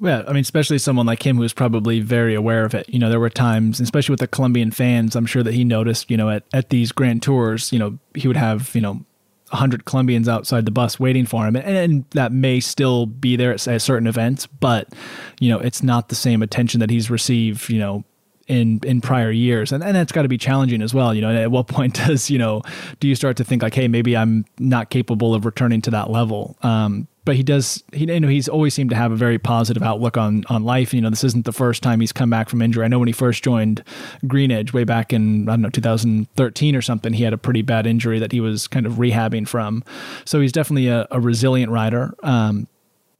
Yeah, I mean, especially someone like him who's probably very aware of it. You know, there were times, especially with the Colombian fans, I'm sure that he noticed, you know, at, at these grand tours, you know, he would have, you know, 100 Colombians outside the bus waiting for him. And, and that may still be there at, at certain events, but, you know, it's not the same attention that he's received, you know, in in prior years. And and that's got to be challenging as well you know at what point *laughs* does you know do you start to think like hey maybe i'm not capable of returning to that level? Um, but he does he you know he's always seemed to have a very positive outlook on on life. You know this isn't the first time he's come back from injury. I know when he first joined green edge way back in i don't know 2013 or something he had a pretty bad injury that he was kind of rehabbing from. So he's definitely a, a resilient rider. Um,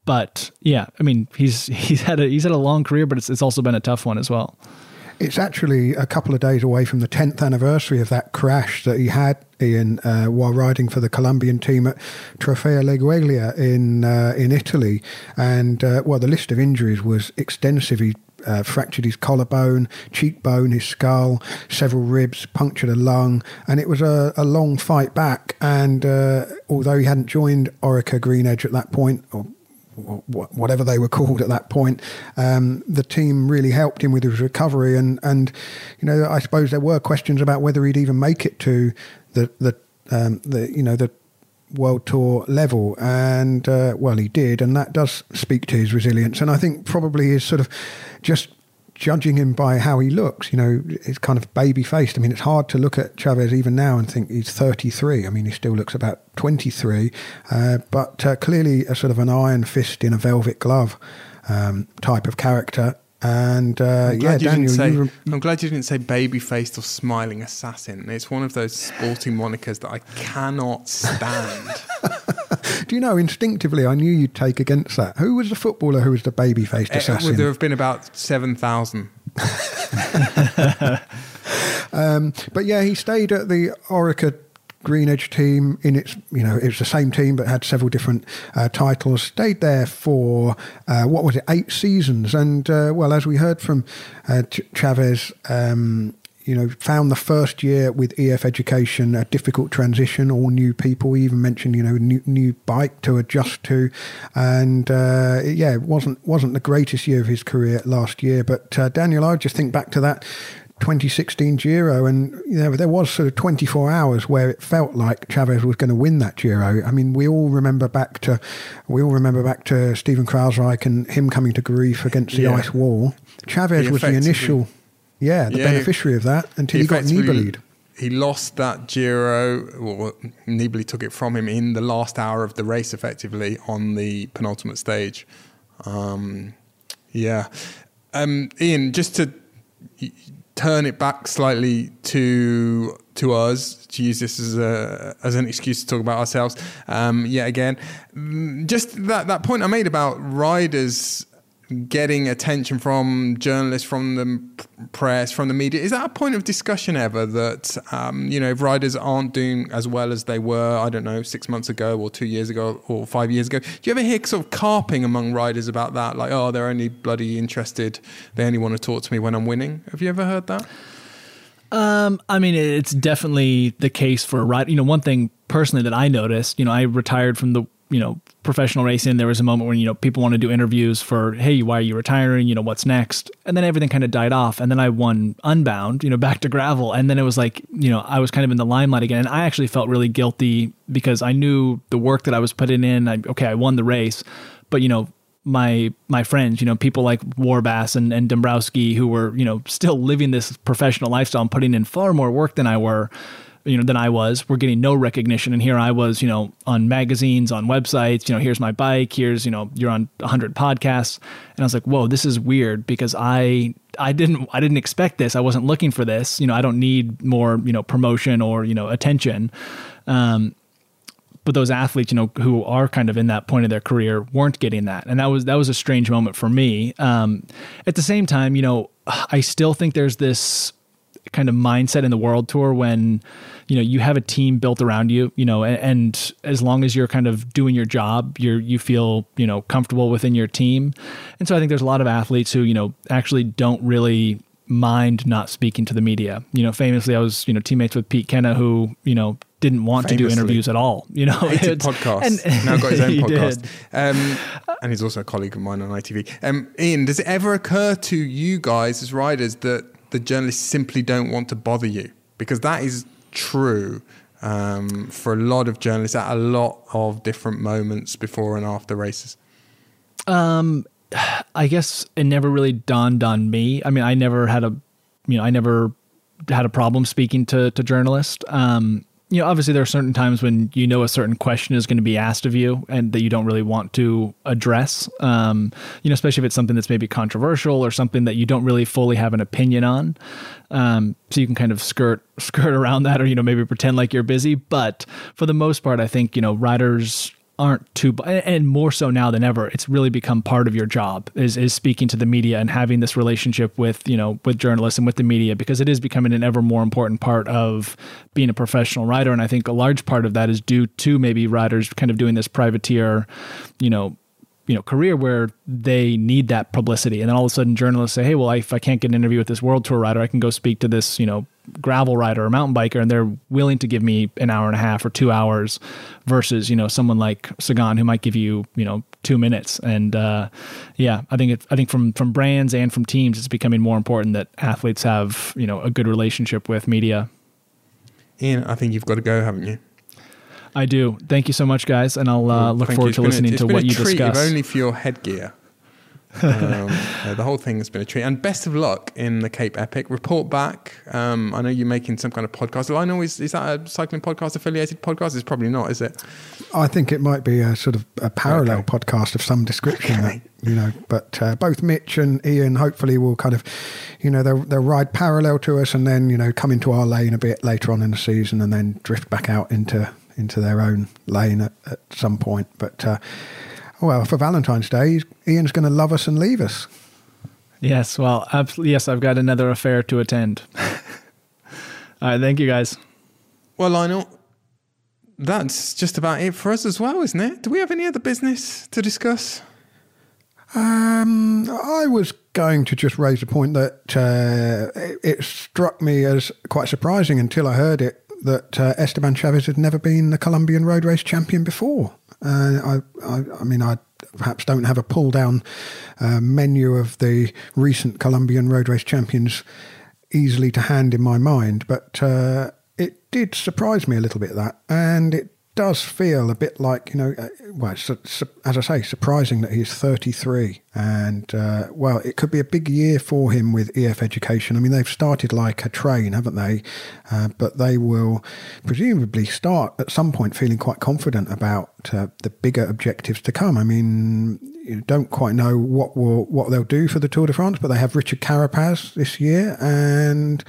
but yeah i mean he's *laughs* he's had a he's had a long career but it's, it's also been a tough one as well it's actually a couple of days away from the 10th anniversary of that crash that he had Ian uh, while riding for the Colombian team at Trofeo Laigueglia in uh, in Italy, and uh, well, the list of injuries was extensive. He uh, fractured his collarbone, cheekbone, his skull, several ribs, punctured a lung, and it was a, a long fight back. And uh, although he hadn't joined Orica Green Edge at that point, or whatever they were called at that point, um, the team really helped him with his recovery. And, and you know, I suppose there were questions about whether he'd even make it to the the um, the you know the world tour level. And uh, well he did. And that does speak to his resilience. And i think probably is sort of just judging him by how he looks you know he's kind of baby faced i mean it's hard to look at chaves even now and think he's 33 i mean he still looks about 23 uh, but uh, clearly a sort of an iron fist in a velvet glove um, type of character and uh, yeah, Daniel, say, you I'm glad you didn't say baby faced or smiling assassin. It's one of those sporting monikers that I cannot stand. *laughs* Do you know, instinctively, I knew you'd take against that. Who was the footballer who was the baby faced assassin? there have been about 7,000. *laughs* um, but yeah, he stayed at the Orica Green Edge team in its, you know, it was the same team but had several different uh, titles. Stayed there for uh, what was it, eight seasons, and uh, well, as we heard from uh, Ch- Chaves. Um, you know, found the first year with EF Education a difficult transition, all new people. He even mentioned, you know, new, new bike to adjust to, and uh, yeah, it wasn't wasn't the greatest year of his career last year. But uh, Daniel, I just think back to that 2016 Giro, and you know there was sort of 24 hours where it felt like Chaves was going to win that Giro. I mean, we all remember back to we all remember back to Steven Kruijswijk and him coming to grief against the yeah. ice wall. Chaves was the initial, yeah, the yeah, beneficiary of that until he, got Nibali. He lost that Giro, or Nibali took it from him in the last hour of the race, effectively on the penultimate stage. Um, yeah, um, Ian, just to turn it back slightly to to us to use this as a as an excuse to talk about ourselves um, yet again. Mm, just that that point I made about riders getting attention from journalists, from the press, from the media. Is that a point of discussion ever that, um, you know, if riders aren't doing as well as they were, I don't know, six months ago or two years ago or five years ago? Do you ever hear sort of carping among riders about that? Like, oh, they're only bloody interested, they only want to talk to me when I'm winning. Have you ever heard that? Um, I mean, it's definitely the case for a ride. You know, one thing personally that I noticed, you know, I retired from the you know professional racing there was a moment when you know people want to do interviews for hey why are you retiring? You know what's next? And then everything kind of died off and then i won unbound you know *laughs* back to gravel and then it was like you know i was kind of in the limelight again and i actually felt really guilty because i knew the work that i was putting in I, okay i won the race but you know my my friends, you know, people like Warbasse and, and Dombrowski who were, you know, still living this professional lifestyle and putting in far more work than I were you know than I was. We're getting no recognition, and here I was, you know, on magazines, on websites. You know, here's my bike. Here's you know, you're on 100 podcasts, and I was like, whoa, this is weird because I I didn't I didn't expect this. I wasn't looking for this. You know, I don't need more you know promotion or you know attention. Um, but those athletes, you know, who are kind of in that point of their career, weren't getting that, and that was that was a strange moment for me. Um, at the same time, you know, I still think there's this kind of mindset in the world tour when you know you have a team built around you you know and, and, as long as you're kind of doing your job you're you feel you know comfortable within your team. And so i think there's a lot of athletes who you know actually don't really mind not speaking to the media. You know famously i was you know teammates with Pete Kennaugh who you know didn't want famously. to do interviews at all you know? *laughs* Hated podcasts and, *laughs* now got his own podcast. Um, and he's also a colleague of mine on itv um, ian does it ever occur to you guys as riders that the journalists simply don't want to bother you? Because that is true um, for a lot of journalists at a lot of different moments before and after races. Um, I guess it never really dawned on me. I mean, I never had a, you know, I never had a problem speaking to to journalists. Um, you know, obviously there are certain times when you know a certain question is going to be asked of you and that you don't really want to address. Um, you know, especially if it's something that's maybe controversial or something that you don't really fully have an opinion on. Um, so you can kind of skirt *laughs* skirt around that, or you know, maybe pretend like you're busy. But for the most part, I think you know, riders aren't too and more so now than ever it's really become part of your job is is speaking to the media and having this relationship with you know with journalists and with the media because it is becoming an ever more important part of being a professional writer. And i think a large part of that is due to maybe writers kind of doing this privateer you know you know career where they need that publicity, and then all of a sudden journalists say, "Hey, well, if I can't get an interview with this World Tour rider, I can go speak to this you know gravel rider or mountain biker, and they're willing to give me an hour and a half or two hours, versus you know someone like Sagan who might give you you know two minutes. And uh, yeah, I think it, I think from from brands and from teams, it's becoming more important that athletes have you know a good relationship with media. Ian, I think you've got to go, haven't you? I do. Thank you so much, guys, and I'll uh, look forward to listening a, to what you treat, discuss. If only for your headgear. Um, *laughs* the whole thing has been a treat. And best of luck in the Cape Epic. Report back. Um, I know you're making some kind of podcast. I know is, is that a cycling podcast affiliated podcast? It's probably not, is it? I think it might be a sort of a parallel okay. podcast of some description. Okay. That, you know, but uh, both Mitch and Ian hopefully will kind of, you know, they'll, they'll ride parallel to us and then you know come into our lane a bit later on in the season and then drift back out into into their own lane at, at some point. But uh, well, for Valentine's Day, Ian's going to love us and leave us. Yes, well, absolutely. Yes, I've got another affair to attend. *laughs* All right, thank you guys. Well, Lionel, that's just about it for us as well, isn't it? Do we have any other business to discuss? Um, I was going to just raise a point that uh, it, it, struck me as quite surprising until I heard it that uh, Esteban Chaves had never been the Colombian road race champion before. Uh, I, I, I, mean, I perhaps don't have a pull down uh, menu of the recent Colombian road race champions easily to hand in my mind, but uh, it did surprise me a little bit that, and it does feel a bit like you know, uh, well, as I say, surprising that he's 33, and uh, well, it could be a big year for him with EF Education. I mean, they've started like a train, haven't they? Uh, but they will presumably start at some point feeling quite confident about uh, the bigger objectives to come. I mean, you don't quite know what will what they'll do for the Tour de France, but they have Richard Carapaz this year, and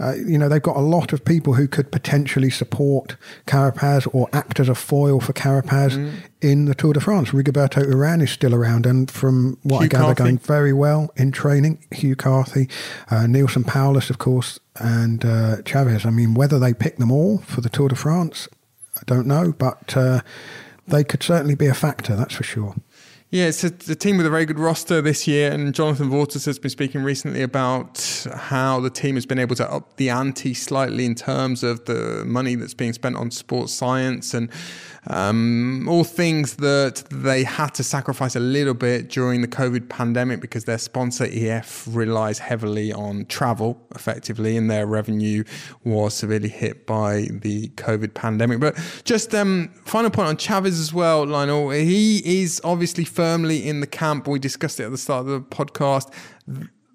uh, you know, they've got a lot of people who could potentially support Carapaz or act as a foil for Carapaz mm. in the Tour de France. Rigoberto Uran is still around, and from what Hugh I gather, Carthy. going very well in training. Hugh Carthy, uh, Neilson Powless, of course, and uh, Chaves. I mean, whether they pick them all for the Tour de France, I don't know, but uh, they could certainly be a factor, that's for sure. Yeah, it's a, a, team with a very good roster this year, and Jonathan Vaughters has been speaking recently about how the team has been able to up the ante slightly in terms of the money that's being spent on sports science and um, all things that they had to sacrifice a little bit during the COVID pandemic because their sponsor EF relies heavily on travel effectively, and their revenue was severely hit by the COVID pandemic. But just um, final point on Chaves as well, Lionel. He is obviously firmly in the camp. We discussed it at the start of the podcast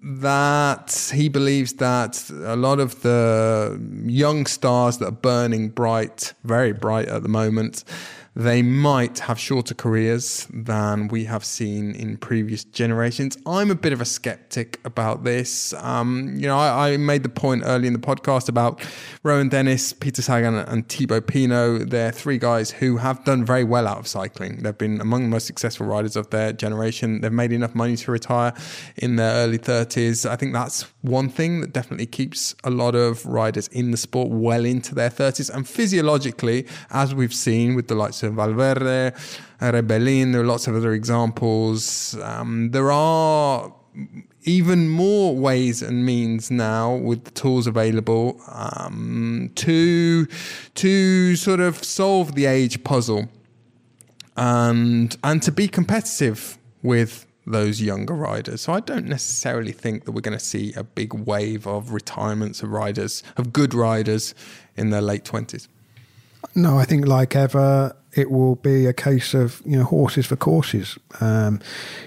that he believes that a lot of the young stars that are burning bright, very bright at the moment, they might have shorter careers than we have seen in previous generations. I'm a bit of a skeptic about this. Um, you know, I, I, made the point early in the podcast about Rohan Dennis, Peter Sagan, and Thibaut Pinot. They're three guys who have done very well out of cycling. They've been among the most successful riders of their generation. They've made enough money to retire in their early 30s. I think that's one thing that definitely keeps a lot of riders in the sport well into their 30s. And physiologically, as we've seen with the likes of Valverde, Rebellin. There are lots of other examples. Um, there are even more ways and means now with the tools available um, to to sort of solve the age puzzle and and to be competitive with those younger riders. So I don't necessarily think that we're going to see a big wave of retirements of riders, of good riders in their late 20s. No, I think like ever, it will be a case of you know horses for courses. Um,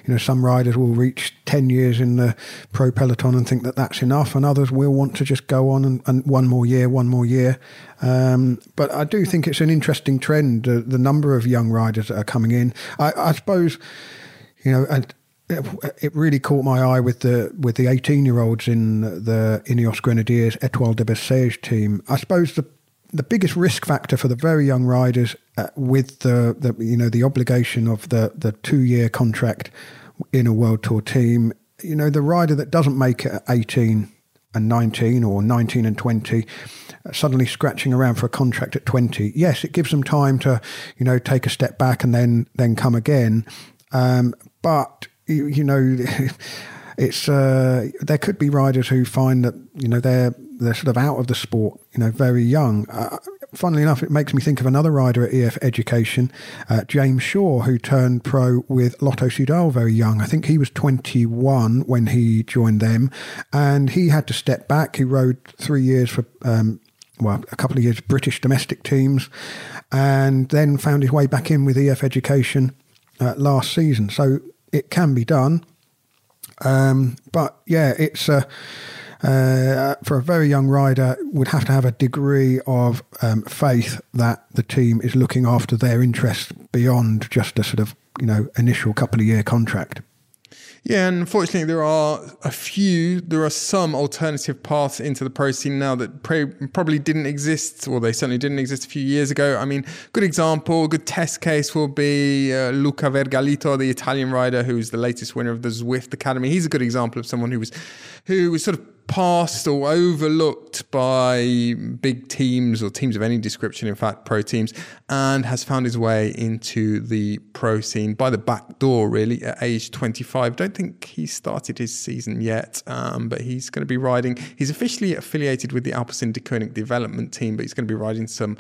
you know, some riders will reach ten years in the pro peloton and think that that's enough, and others will want to just go on and, and one more year, one more year. Um, but I do think it's an interesting trend. Uh, the number of young riders that are coming in. I, I suppose, you know, and it really caught my eye with the with the 18 year olds in the Ineos Grenadiers Etoile de Bessèges team. I suppose the the biggest risk factor for the very young riders uh, with the, the you know the obligation of the the two year contract in a world tour team you know the rider that doesn't make it at 18 and 19 or 19 and 20 uh, suddenly scratching around for a contract at 20 yes it gives them time to you know take a step back and then then come again. Um, but you, you know, *laughs* it's uh, there could be riders who find that you know they're they're sort of out of the sport, you know, very young. Uh, funnily enough, it makes me think of another rider at EF Education, uh, James Shaw, who turned pro with Lotto Soudal very young. I think he was 21 when he joined them, and he had to step back. He rode three years for. Um, well, a couple of years British domestic teams, and then found his way back in with EF Education uh, last season. So it can be done. Um, but yeah, it's a. Uh, for a very young rider, would have to have a degree of um, faith that the team is looking after their interests beyond just a sort of you know initial couple of year contract. Yeah, and unfortunately, there are a few, there are some alternative paths into the pro scene now that probably didn't exist, or they certainly didn't exist a few years ago. I mean, good example, good test case will be uh, Luca Vergallito, the Italian rider who's the latest winner of the Zwift Academy. He's a good example of someone who was, who was sort of passed or overlooked by big teams or teams of any description, in fact, pro teams, and has found his way into the pro scene by the back door, really, at age 25. Don't think he started his season yet, um, but he's going to be riding. He's officially affiliated with the Alpecin development team, but he's going to be riding some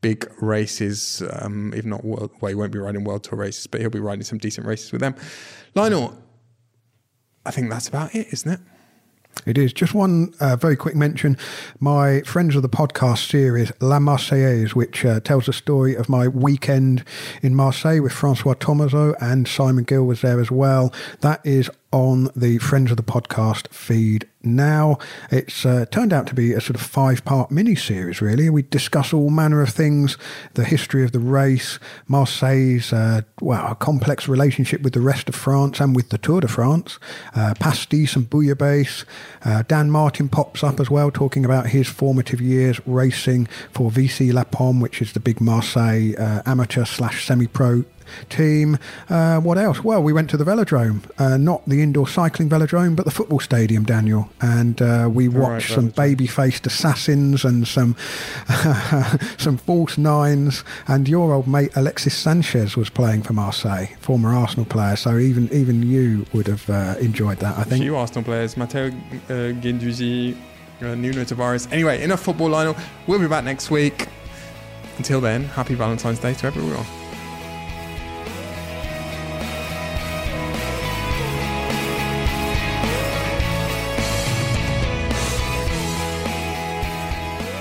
big races, um, if not world. Well, he won't be riding world tour races, but he'll be riding some decent races with them. Lionel, I think that's about it, isn't it? It is. Just one uh, very quick mention. My Friends of the Podcast series, La Marseillaise, which uh, tells the story of my weekend in Marseille with Francois Thomazeau and Simon Gill was there as well. That is on the Friends of the Podcast feed now. It's uh, turned out to be a sort of five part mini series, really. We discuss all manner of things the history of the race, Marseille's, uh, well, complex relationship with the rest of France and with the Tour de France, uh, pastis and bouillabaisse. Uh, Dan Martin pops up as well, talking about his formative years racing for VC La Pomme, which is the big Marseille uh, amateur slash semi pro team. Uh, what else? Well, we went to the velodrome, uh, not the indoor cycling velodrome, but the football stadium, Daniel. And uh, we watched right, some baby faced assassins and some *laughs* some false nines. And your old mate Alexis Sanchez was playing for Marseille, former Arsenal player. So even even you would have uh, enjoyed that, I think. A few Arsenal players, Matteo uh, Guendouzi, uh, Nuno Tavares. Anyway, enough football, Lionel. We'll be back next week. Until then, happy Valentine's Day to everyone.